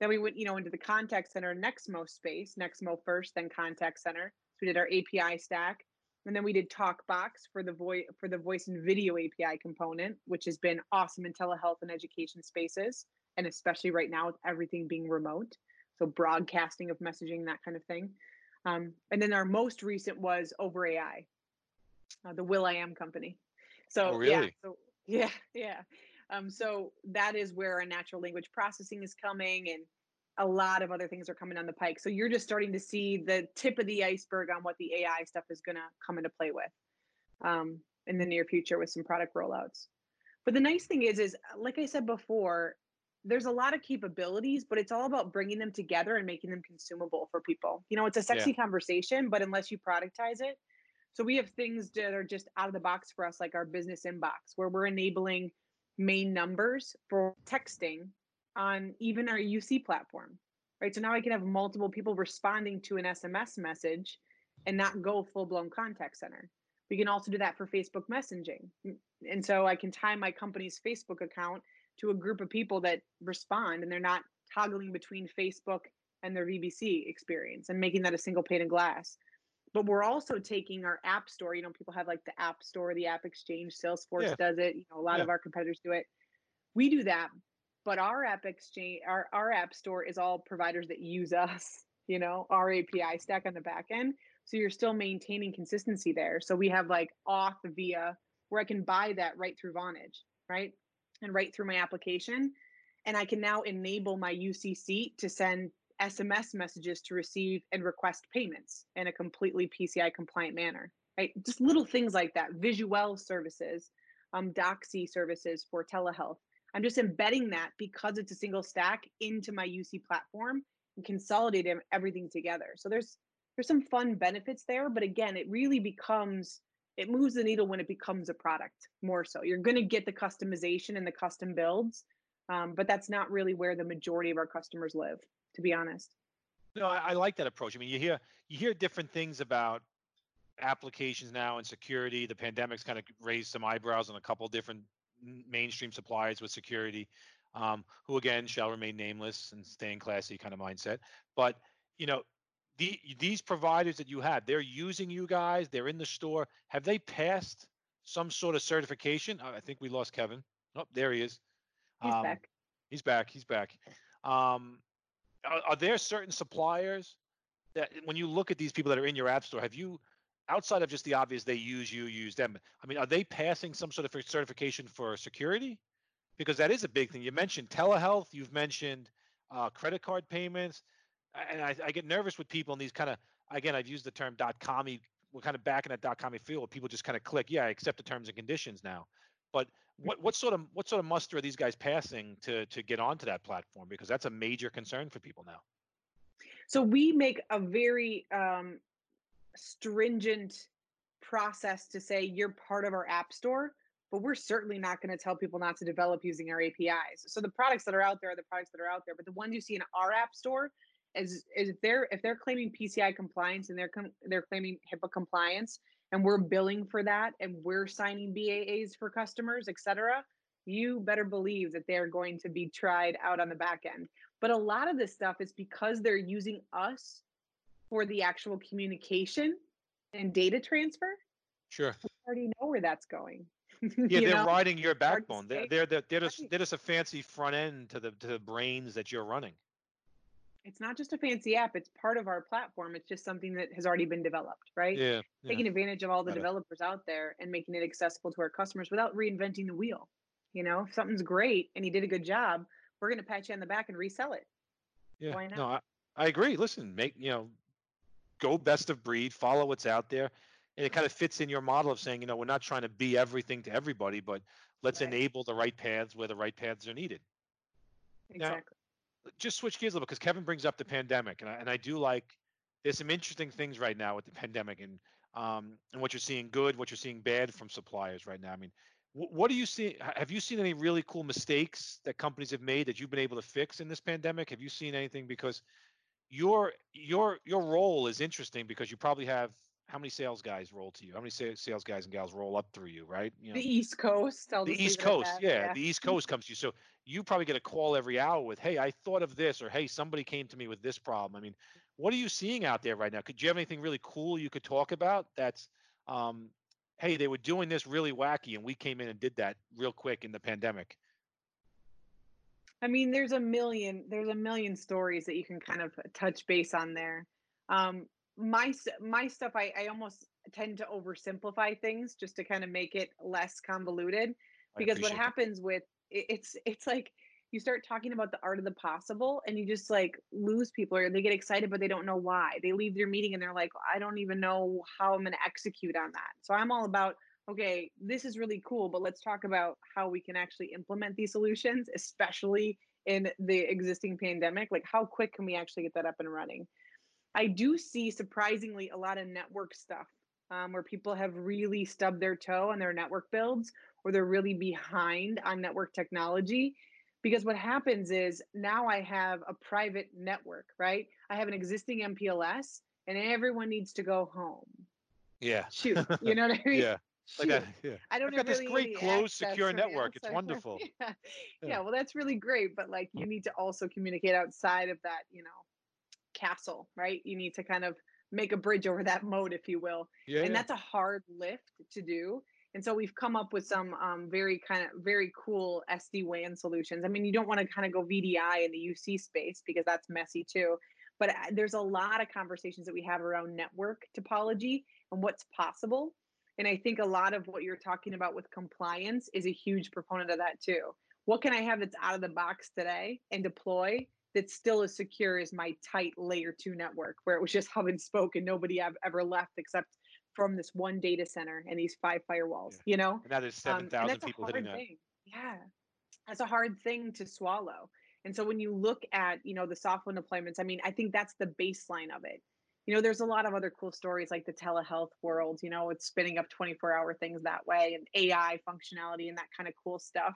Then we went, you know, into the contact center Nexmo space, Nexmo first, then contact center. So we did our API stack, and then we did TokBox for the voice for the voice and video API component, which has been awesome in telehealth and education spaces, and especially right now with everything being remote, so broadcasting of messaging, that kind of thing. Um, and then our most recent was Over AI, uh, the Will I Am company. So Oh, yeah, so yeah, yeah. Um, so that is where our natural language processing is coming, and a lot of other things are coming on the pike. So you're just starting to see the tip of the iceberg on what the AI stuff is going to come into play with um, in the near future with some product rollouts. But the nice thing is, is like I said before, there's a lot of capabilities, but it's all about bringing them together and making them consumable for people. You know, it's a sexy conversation, but unless you productize it, so we have things that are just out of the box for us, like our business inbox, where we're enabling main numbers for texting on even our UC platform, right? So now I can have multiple people responding to an SMS message and not go full blown contact center. We can also do that for Facebook messaging. Mm, and so I can tie my company's Facebook account to a group of people that respond and they're not toggling between Facebook and their VBC experience and making that a single pane of glass. but we're also taking our app store. You know, people have like the app store, the app exchange, Salesforce Yeah. does it. You know, a lot Yeah. of our competitors do it. We do that, but our app exchange, our, our app store is all providers that use us, you know, our API stack on the back end. So you're still maintaining consistency there. So we have like auth via where I can buy that right through Vonage, right? And right through my application. And I can now enable my UCC to send SMS messages to receive and request payments in a completely PCI compliant manner, right? Just little things like that. Visual services, um, Doxy services for telehealth. I'm just embedding that because it's a single stack into my UC platform and consolidating everything together. So there's there's some fun benefits there, but again, it really becomes it moves the needle when it becomes a product more so. You're going to get the customization and the custom builds, um, but that's not really where the majority of our customers live, to be honest. No, I, I like that approach. I mean, you hear you hear different things about applications now and security. The pandemic's kind of raised some eyebrows on a couple different mainstream suppliers with security, um, who again shall remain nameless and stay in classy kind of mindset. But you know, the, these providers that you have, they're using you guys. They're in the store. Have they passed some sort of certification? I think we lost Kevin. Oh, there he is. He's Um, back. He's back. He's back. Um, are, are there certain suppliers that, when you look at these people that are in your app store, have you, outside of just the obvious, they use you, use them? I mean, are they passing some sort of certification for security? Because that is a big thing. You mentioned telehealth. You've mentioned uh, credit card payments, and I, I get nervous with people in these kind of. Again, I've used the term dot commie. We're kind of back in that dot commie field. Where people just kind of click, yeah, I accept the terms and conditions now. But what what sort of what sort of muster are these guys passing to to get onto that platform? Because that's a major concern for people now. So we make a very um, stringent process to say you're part of our app store, but we're certainly not going to tell people not to develop using our APIs. So the products that are out there are the products that are out there, but the ones you see in our app store is, is if they're if they're claiming PCI compliance and they're com- they're claiming HIPAA compliance and we're billing for that and we're signing BAAs for customers, et cetera, you better believe that they're going to be tried out on the back end. But a lot of this stuff is because they're using us for the actual communication and data transfer. Sure. We already know where that's going. Yeah, they're know? riding your backbone. They're they're they're, they're just they're just a fancy front end to the to the brains that you're running. It's not just a fancy app, it's part of our platform. It's just something that has already been developed, right? Yeah. yeah. Taking advantage of all the developers out there and making it accessible to our customers without reinventing the wheel. You know, if something's great and you did a good job, we're going to pat you on the back and resell it. Yeah, Why no, I, I agree. Listen, make you know, go best of breed, follow what's out there, and it kind of fits in your model of saying, you know, we're not trying to be everything to everybody, but let's Right. enable the right paths where the right paths are needed. Now- Exactly. Just switch gears a little because Kevin brings up the pandemic, and I, and I do like. There's some interesting things right now with the pandemic, and um, and what you're seeing good, what you're seeing bad from suppliers right now. I mean, wh- what do you see? Have you seen any really cool mistakes that companies have made that you've been able to fix in this pandemic? Have you seen anything because your your your role is interesting because you probably have how many sales guys roll to you? How many sales guys and gals roll up through you, right? You know, the East Coast. I'll the East Coast, that, yeah, the East Coast comes to you. So you probably get a call every hour with, "Hey, I thought of this," or "Hey, somebody came to me with this problem." I mean, what are you seeing out there right now? Could you have anything really cool you could talk about? That's, um, hey, they were doing this really wacky, and we came in and did that real quick in the pandemic. I mean, there's a million, there's a million stories that you can kind of touch base on there. Um, my my stuff, I, I almost tend to oversimplify things just to kind of make it less convoluted. Because what appreciate that. happens with it, it's it's like you start talking about the art of the possible, and you just like lose people, or they get excited, but they don't know why. They leave their meeting and they're like, I don't even know how I'm going to execute on that. So I'm all about okay, this is really cool, but let's talk about how we can actually implement these solutions, especially in the existing pandemic. Like, how quick can we actually get that up and running? I do see surprisingly a lot of network stuff um, where people have really stubbed their toe on their network builds or they're really behind on network technology. Because what happens is now I have a private network, right? I have an existing MPLS and everyone needs to go home. Yeah. Shoot, you know what I mean? yeah. Like. Yeah. I don't I've got have this great closed, secure network. It's wonderful. yeah. Yeah. yeah, well, that's really great, but like you need to also communicate outside of that, you know, castle, right? You need to kind of make a bridge over that moat, if you will. Yeah. and yeah. that's a hard lift to do. And so we've come up with some um, very kind of very cool SD WAN solutions. I mean, you don't want to kind of go VDI in the UC space because that's messy too. But uh, there's a lot of conversations that we have around network topology and what's possible. And I think a lot of what you're talking about with compliance is a huge proponent of that too. What can I have that's out of the box today and deploy that's still as secure as my tight layer two network, where it was just hub and spoke and nobody ever left except from this one data center and these five firewalls, Yeah. you know? and now there's Um, seven and thousand that's a people hitting that. thing. Yeah, that's a hard thing to swallow. And so when you look at you know the software deployments, I mean, I think that's the baseline of it. You know, there's a lot of other cool stories like the telehealth world. You know, it's spinning up 24 hour things that way and AI functionality and that kind of cool stuff.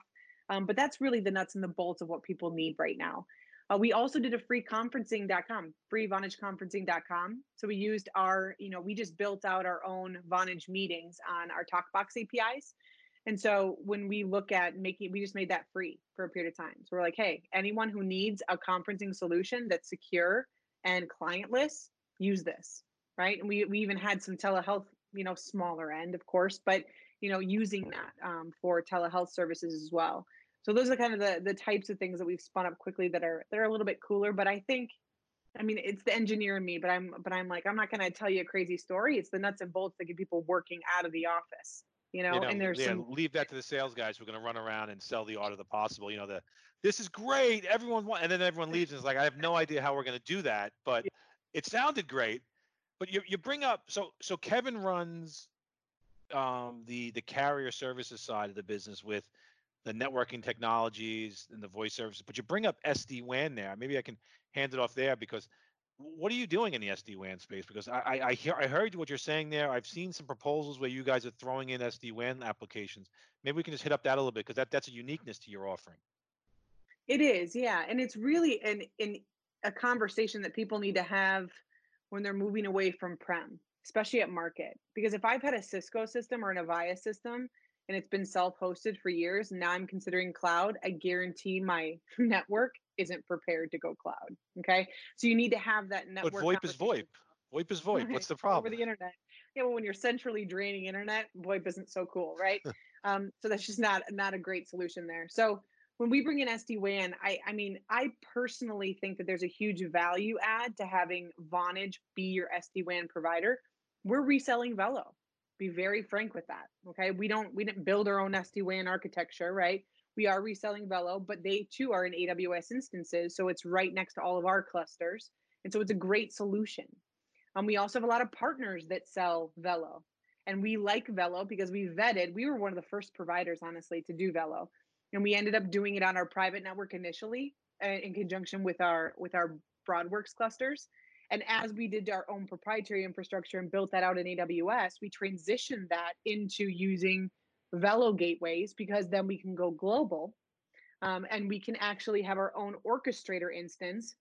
Um, but that's really the nuts and the bolts of what people need right now. Uh, we also did a free conferencing.com, free vonageconferencing.com. So we used our, you know, we just built out our own Vonage meetings on our TokBox APIs. And so when we look at making, we just made that free for a period of time. So we're like, hey, anyone who needs a conferencing solution that's secure and clientless, use this, right? And we we even had some telehealth, you know, smaller end, of course, but you know, using that um, for telehealth services as well. So those are kind of the the types of things that we've spun up quickly that are that are a little bit cooler. But I think, I mean, it's the engineer in me, but I'm but I'm like, I'm not gonna tell you a crazy story. It's the nuts and bolts that get people working out of the office. You know, you know, and there's yeah, some leave that to the sales guys who are going to run around and sell the art of the possible. You know, the this is great, everyone want, and then everyone leaves and it's like, I have no idea how we're going to do that, but it sounded great. But you you bring up so so Kevin runs um, the the carrier services side of the business with the networking technologies and the voice services, but you bring up SD WAN there. Maybe I can hand it off there because what are you doing in the SD WAN space? Because I, I, hear I heard what you're saying there. I've seen some proposals where you guys are throwing in SD WAN applications. Maybe we can just hit up that a little bit because that, that's a uniqueness to your offering. It is, yeah, and it's really an in a conversation that people need to have when they're moving away from prem, especially at market. Because if I've had a Cisco system or an Avaya system and it's been self-hosted for years, and now I'm considering cloud, I guarantee my network isn't prepared to go cloud. Okay, so you need to have that network. But VoIP is. VoIP. VoIP is VoIP. Right, What's the problem? over the internet. Yeah, well, when you're centrally draining internet, VoIP isn't so cool, right? um, so that's just not not a great solution there. So when we bring in SD WAN, I I mean, I personally think that there's a huge value add to having Vonage be your SD WAN provider. We're reselling Velo. Be very frank with that. Okay, we don't we didn't build our own SD WAN architecture, right? We are reselling Velo, but they too are in AWS instances, so it's right next to all of our clusters, and so it's a great solution. Um, we also have a lot of partners that sell Velo. And we like Velo because we vetted, we were one of the first providers, honestly, to do Velo. And we ended up doing it on our private network initially uh, in conjunction with our with our Broadworks clusters. And as we did our own proprietary infrastructure and built that out in AWS, we transitioned that into using Velo gateways because then we can go global um, and we can actually have our own orchestrator instance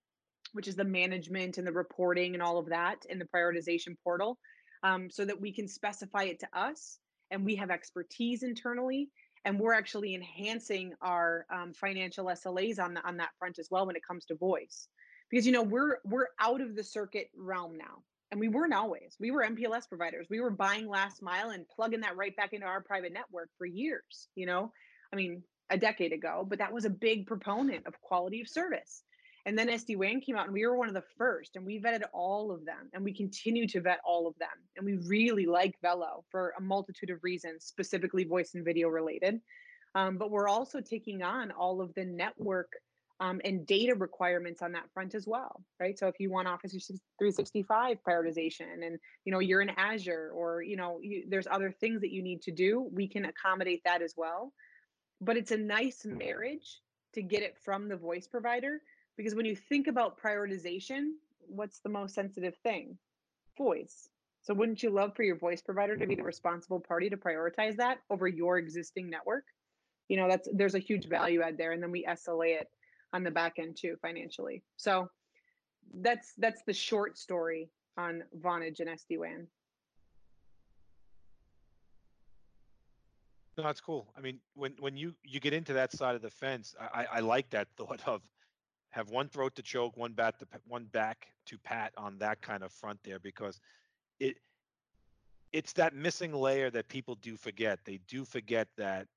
which is the management and the reporting and all of that in the prioritization portal, um, so that we can specify it to us and we have expertise internally. And we're actually enhancing our um, financial SLAs on, the, on that front as well when it comes to voice, because you know we're we're out of the circuit realm now, and we weren't always. We were MPLS providers. We were buying last mile and plugging that right back into our private network for years. You know, I mean, a decade ago, but that was a big proponent of quality of service. And then SD WAN came out, and we were one of the first, and we vetted all of them, and we continue to vet all of them. And we really like Velo for a multitude of reasons, specifically voice and video related. Um, but we're also taking on all of the network um, and data requirements on that front as well, right? So if you want Office 365 prioritization, and you know you're in Azure, or you know you, there's other things that you need to do, we can accommodate that as well. But it's a nice marriage to get it from the voice provider because when you think about prioritization, what's the most sensitive thing? Voice. So wouldn't you love for your voice provider to be the responsible party to prioritize that over your existing network? You know, that's there's a huge value add there. And then we SLA it on the back end too financially. So that's that's the short story on Vonage and SD-WAN. No, that's cool. I mean, when when you you get into that side of the fence, I, I like that thought of have one throat to choke, one bat to one back to pat on that kind of front there because it it's that missing layer that people do forget. They do forget that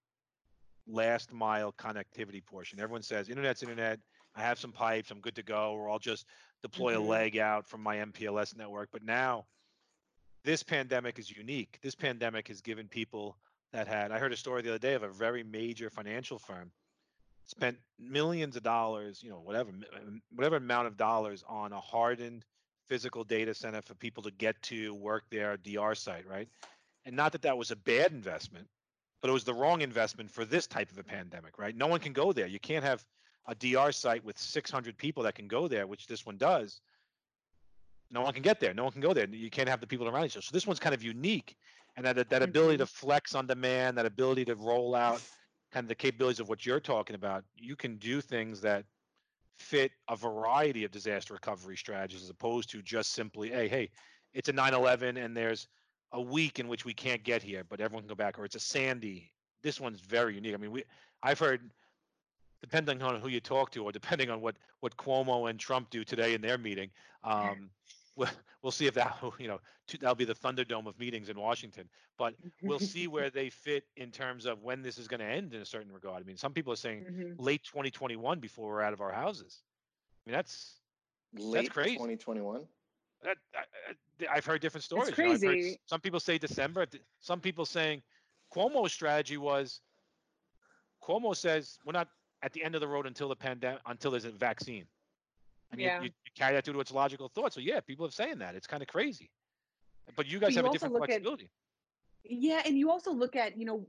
last mile connectivity portion. Everyone says internet's internet. I have some pipes. I'm good to go. Or I'll just deploy mm-hmm. a leg out from my MPLS network. But now, this pandemic is unique. This pandemic has given people that had. I heard a story the other day of a very major financial firm spent millions of dollars, you know, whatever whatever amount of dollars on a hardened physical data center for people to get to work their DR site, right? And not that that was a bad investment, but it was the wrong investment for this type of a pandemic, right? No one can go there. You can't have a DR site with 600 people that can go there, which this one does. No one can get there. No one can go there. You can't have the people around each other. So this one's kind of unique, and that that ability mm-hmm. to flex on demand, that ability to roll out kind of the capabilities of what you're talking about, you can do things that fit a variety of disaster recovery strategies as opposed to just simply, hey, hey, it's a 9/11 and there's a week in which we can't get here, but everyone can go back, or it's a Sandy. This one's very unique. I mean, we I've heard depending on who you talk to, or depending on what what Cuomo and Trump do today in their meeting, um, we'll, we'll see if that you know that'll be the Thunderdome of meetings in Washington. But we'll see where they fit in terms of when this is going to end in a certain regard. I mean, some people are saying mm-hmm. late 2021 before we're out of our houses. I mean, that's late that's crazy. 2021. That, I, have heard different stories. It's crazy. You know, some people say December. Some people saying Cuomo's strategy was Cuomo says we're not at the end of the road until the pandemic until there's a vaccine. And yeah. you, you, you carry that through to its logical thought. So yeah, people are saying that. It's kind of crazy. But you guys but have a different flexibility. At, yeah, and you also look at, you know,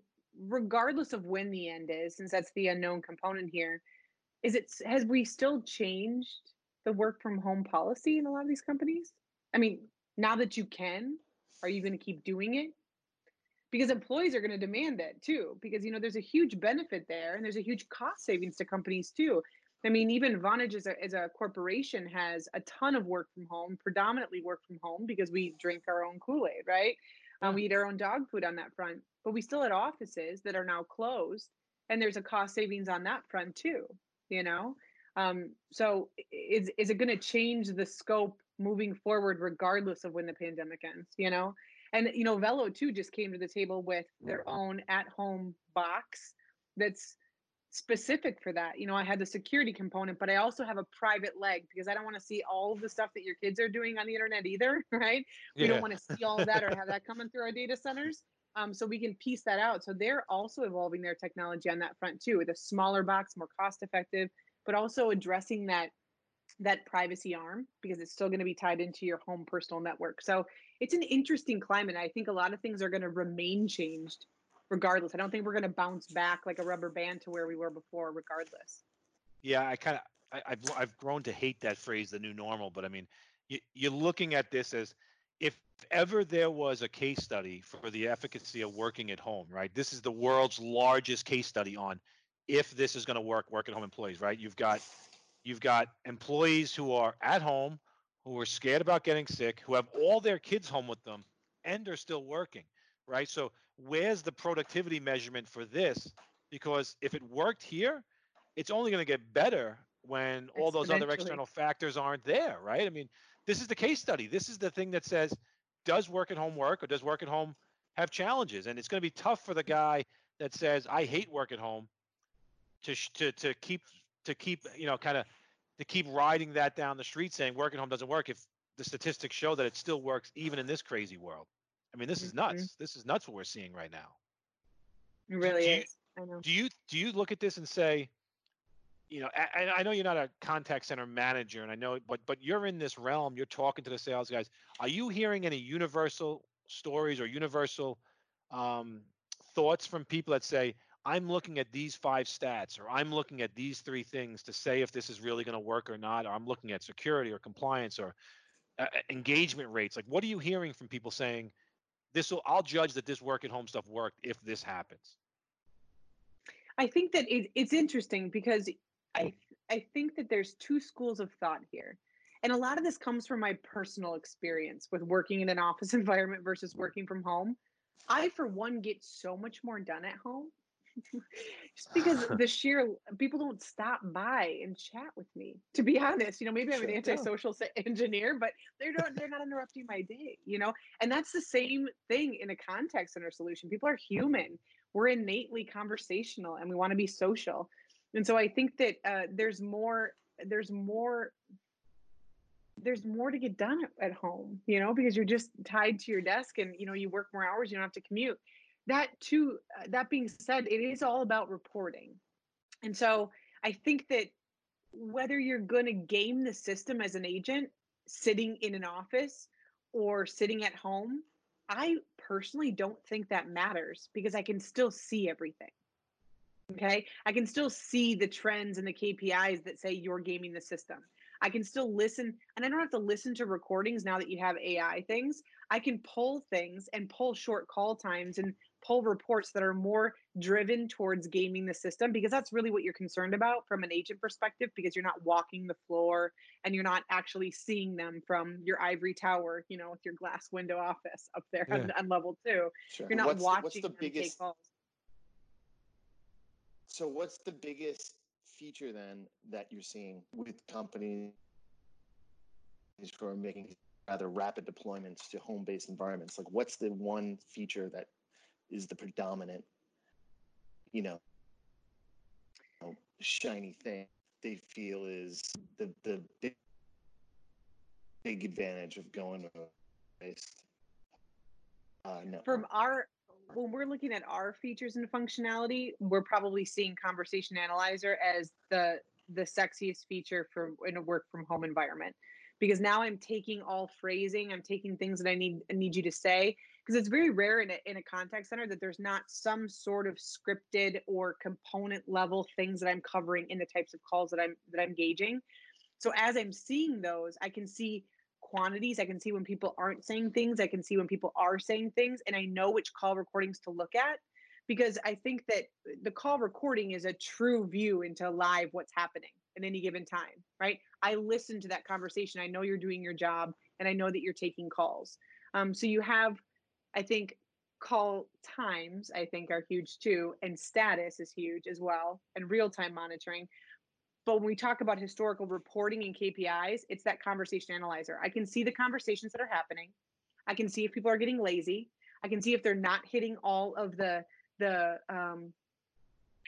regardless of when the end is, since that's the unknown component here, is it has we still changed the work from home policy in a lot of these companies? I mean, now that you can, are you going to keep doing it? Because employees are going to demand it too, because you know there's a huge benefit there, and there's a huge cost savings to companies too. I mean, even Vonage as a, as a corporation has a ton of work from home, predominantly work from home because we drink our own Kool Aid, right? Um, we eat our own dog food on that front, but we still had offices that are now closed, and there's a cost savings on that front too. You know, um, so is is it going to change the scope moving forward, regardless of when the pandemic ends? You know, and you know, Velo too just came to the table with their own at-home box that's specific for that. You know, I had the security component, but I also have a private leg because I don't want to see all of the stuff that your kids are doing on the internet either, right? We yeah. don't want to see all of that or have that coming through our data centers. Um, so we can piece that out. So they're also evolving their technology on that front too, with a smaller box, more cost effective, but also addressing that that privacy arm because it's still going to be tied into your home personal network. So it's an interesting climate. I think a lot of things are going to remain changed regardless. I don't think we're going to bounce back like a rubber band to where we were before, regardless. Yeah, I kind of I've I've grown to hate that phrase, the new normal. But I mean, you, you're looking at this as if ever there was a case study for the efficacy of working at home, right? This is the world's largest case study on if this is going to work, work at home employees, right? You've got you've got employees who are at home, who are scared about getting sick, who have all their kids home with them, and are still working right? So where's the productivity measurement for this? Because if it worked here, it's only going to get better when all those other external factors aren't there, right? I mean, this is the case study. This is the thing that says, does work at home work or does work at home have challenges? And it's going to be tough for the guy that says, I hate work at home to, to, to keep, to keep, you know, kind of to keep riding that down the street saying work at home doesn't work if the statistics show that it still works even in this crazy world. I mean, this is mm-hmm. nuts. This is nuts what we're seeing right now. It really do is. You, I know. Do you do you look at this and say, you know, I, I know you're not a contact center manager, and I know, but but you're in this realm. You're talking to the sales guys. Are you hearing any universal stories or universal um, thoughts from people that say, I'm looking at these five stats, or I'm looking at these three things to say if this is really going to work or not, or I'm looking at security or compliance or uh, engagement rates. Like, what are you hearing from people saying? This will I'll judge that this work at home stuff worked if this happens. I think that it, it's interesting because I I think that there's two schools of thought here. And a lot of this comes from my personal experience with working in an office environment versus working from home. I, for one, get so much more done at home just because the sheer people don't stop by and chat with me. To be honest, you know, maybe I'm an antisocial engineer, but they're not they're not interrupting my day. You know, and that's the same thing in a contact center solution. People are human. We're innately conversational, and we want to be social. And so I think that uh, there's more. There's more there's more to get done at home, you know, because you're just tied to your desk and you know you work more hours, you don't have to commute. That too. Uh, that being said, it is all about reporting, and so I think that whether you're going to game the system as an agent sitting in an office or sitting at home, I personally don't think that matters because I can still see everything. Okay. I can still see the trends and the KPIs that say you're gaming the system. I can still listen, and I don't have to listen to recordings now that you have AI things. I can pull things and pull short call times and pull reports that are more driven towards gaming the system because that's really what you're concerned about from an agent perspective because you're not walking the floor and you're not actually seeing them from your ivory tower, you know, with your glass window office up there on, on level two. Sure. You're not what's, the- watching what's the them biggest take calls. So what's the biggest feature then that you're seeing with companies who are making rather rapid deployments to home-based environments? Like what's the one feature that is the predominant, you know, shiny thing they feel is the the big, big advantage of going based uh, network? from our when we're looking at our features and functionality we're probably seeing conversation analyzer as the the sexiest feature for in a work from home environment because now i'm taking all phrasing i'm taking things that i need I need you to say because it's very rare in a, in a contact center that there's not some sort of scripted or component level things that i'm covering in the types of calls that i'm that i'm gauging so as i'm seeing those i can see quantities. I can see when people aren't saying things. I can see when people are saying things. And I know which call recordings to look at because I think that the call recording is a true view into live what's happening at any given time, right? I listen to that conversation. I know you're doing your job and I know that you're taking calls. Um, so you have, I think, call times, I think, are huge too. And status is huge as well, and real time monitoring. But when we talk about historical reporting and KPIs, it's that conversation analyzer. I can see the conversations that are happening. I can see if people are getting lazy. I can see if they're not hitting all of the the um,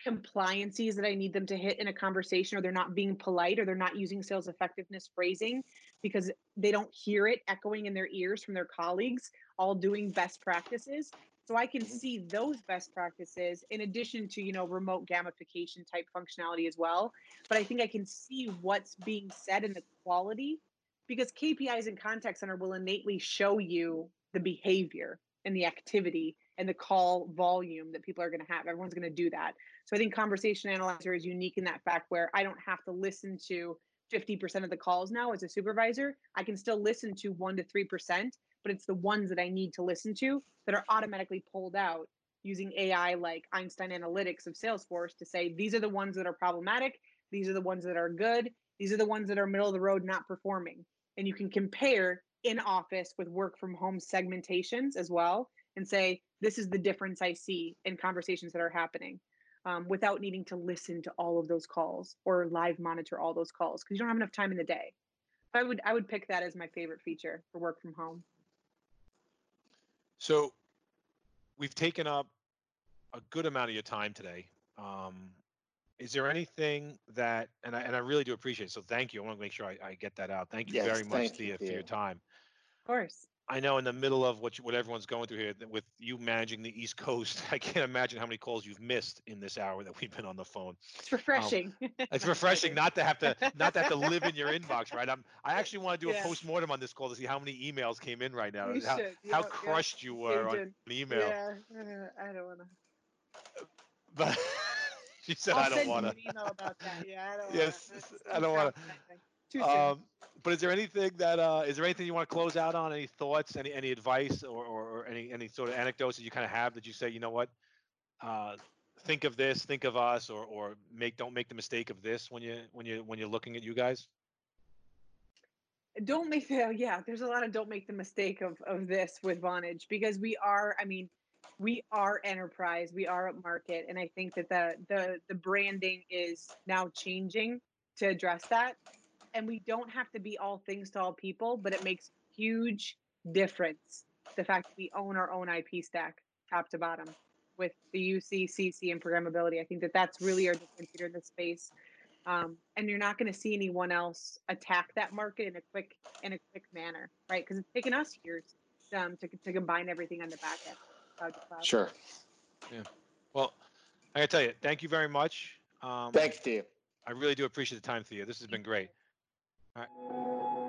compliances that I need them to hit in a conversation, or they're not being polite, or they're not using sales effectiveness phrasing because they don't hear it echoing in their ears from their colleagues, all doing best practices. So I can mm-hmm. see those best practices in addition to you know remote gamification type functionality as well. But I think I can see what's being said in the quality because KPIs and contact center will innately show you the behavior and the activity and the call volume that people are going to have. Everyone's going to do that. So I think Conversation Analyzer is unique in that fact where I don't have to listen to 50% of the calls now as a supervisor. I can still listen to 1 to 3%, but it's the ones that I need to listen to that are automatically pulled out using AI like Einstein Analytics of Salesforce to say these are the ones that are problematic, these are the ones that are good, these are the ones that are middle of the road not performing. And you can compare in office with work from home segmentations as well and say this is the difference I see in conversations that are happening um, without needing to listen to all of those calls or live monitor all those calls because you don't have enough time in the day. I would I would pick that as my favorite feature for work from home. So we've taken up a good amount of your time today. Um, is there anything that, and I, and I really do appreciate it. So thank you. I want to make sure I, I get that out. Thank you Yes, very much, Thea, you, for your time. Of course. I know in the middle of what you, what everyone's going through here, with you managing the East Coast, I can't imagine how many calls you've missed in this hour that we've been on the phone. It's um, refreshing. It's refreshing not to have to not to have to live in your inbox, right? I'm I actually want to do a Yeah. post mortem on this call to see how many emails came in right now. You how should. how crushed you were on Agent. email. Yeah, I don't want to. But she said I'll I don't want you to. an email about that. Yeah, I don't Yes, want to. I don't wanna- Too soon. Um, but is there anything that uh, is there anything you want to close out on? Any thoughts? Any any advice or, or, or any any sort of anecdotes that you kind of have that you say, you know what, uh, think of this, think of us, or or make don't make the mistake of this when you when you when you're looking at you guys. don't make the yeah there's a lot of don't make the mistake of of this with vonage because we are i mean we are enterprise, we are up market, and I think that the the the branding is now changing to address that. And we don't have to be all things to all people, but it makes huge difference the fact that we own our own IP stack, top to bottom, with the UC, CC, and programmability. I think that that's really our differentiator in this space. Um, and you're not going to see anyone else attack that market in a quick in a quick manner, right? Because it's taken us years um, to to combine everything on the back end. cloud to cloud. Sure. Yeah. Well, I gotta tell you, thank you very much. Um, Thanks, Steve. I really do appreciate the time, Thea. This has been great. All right.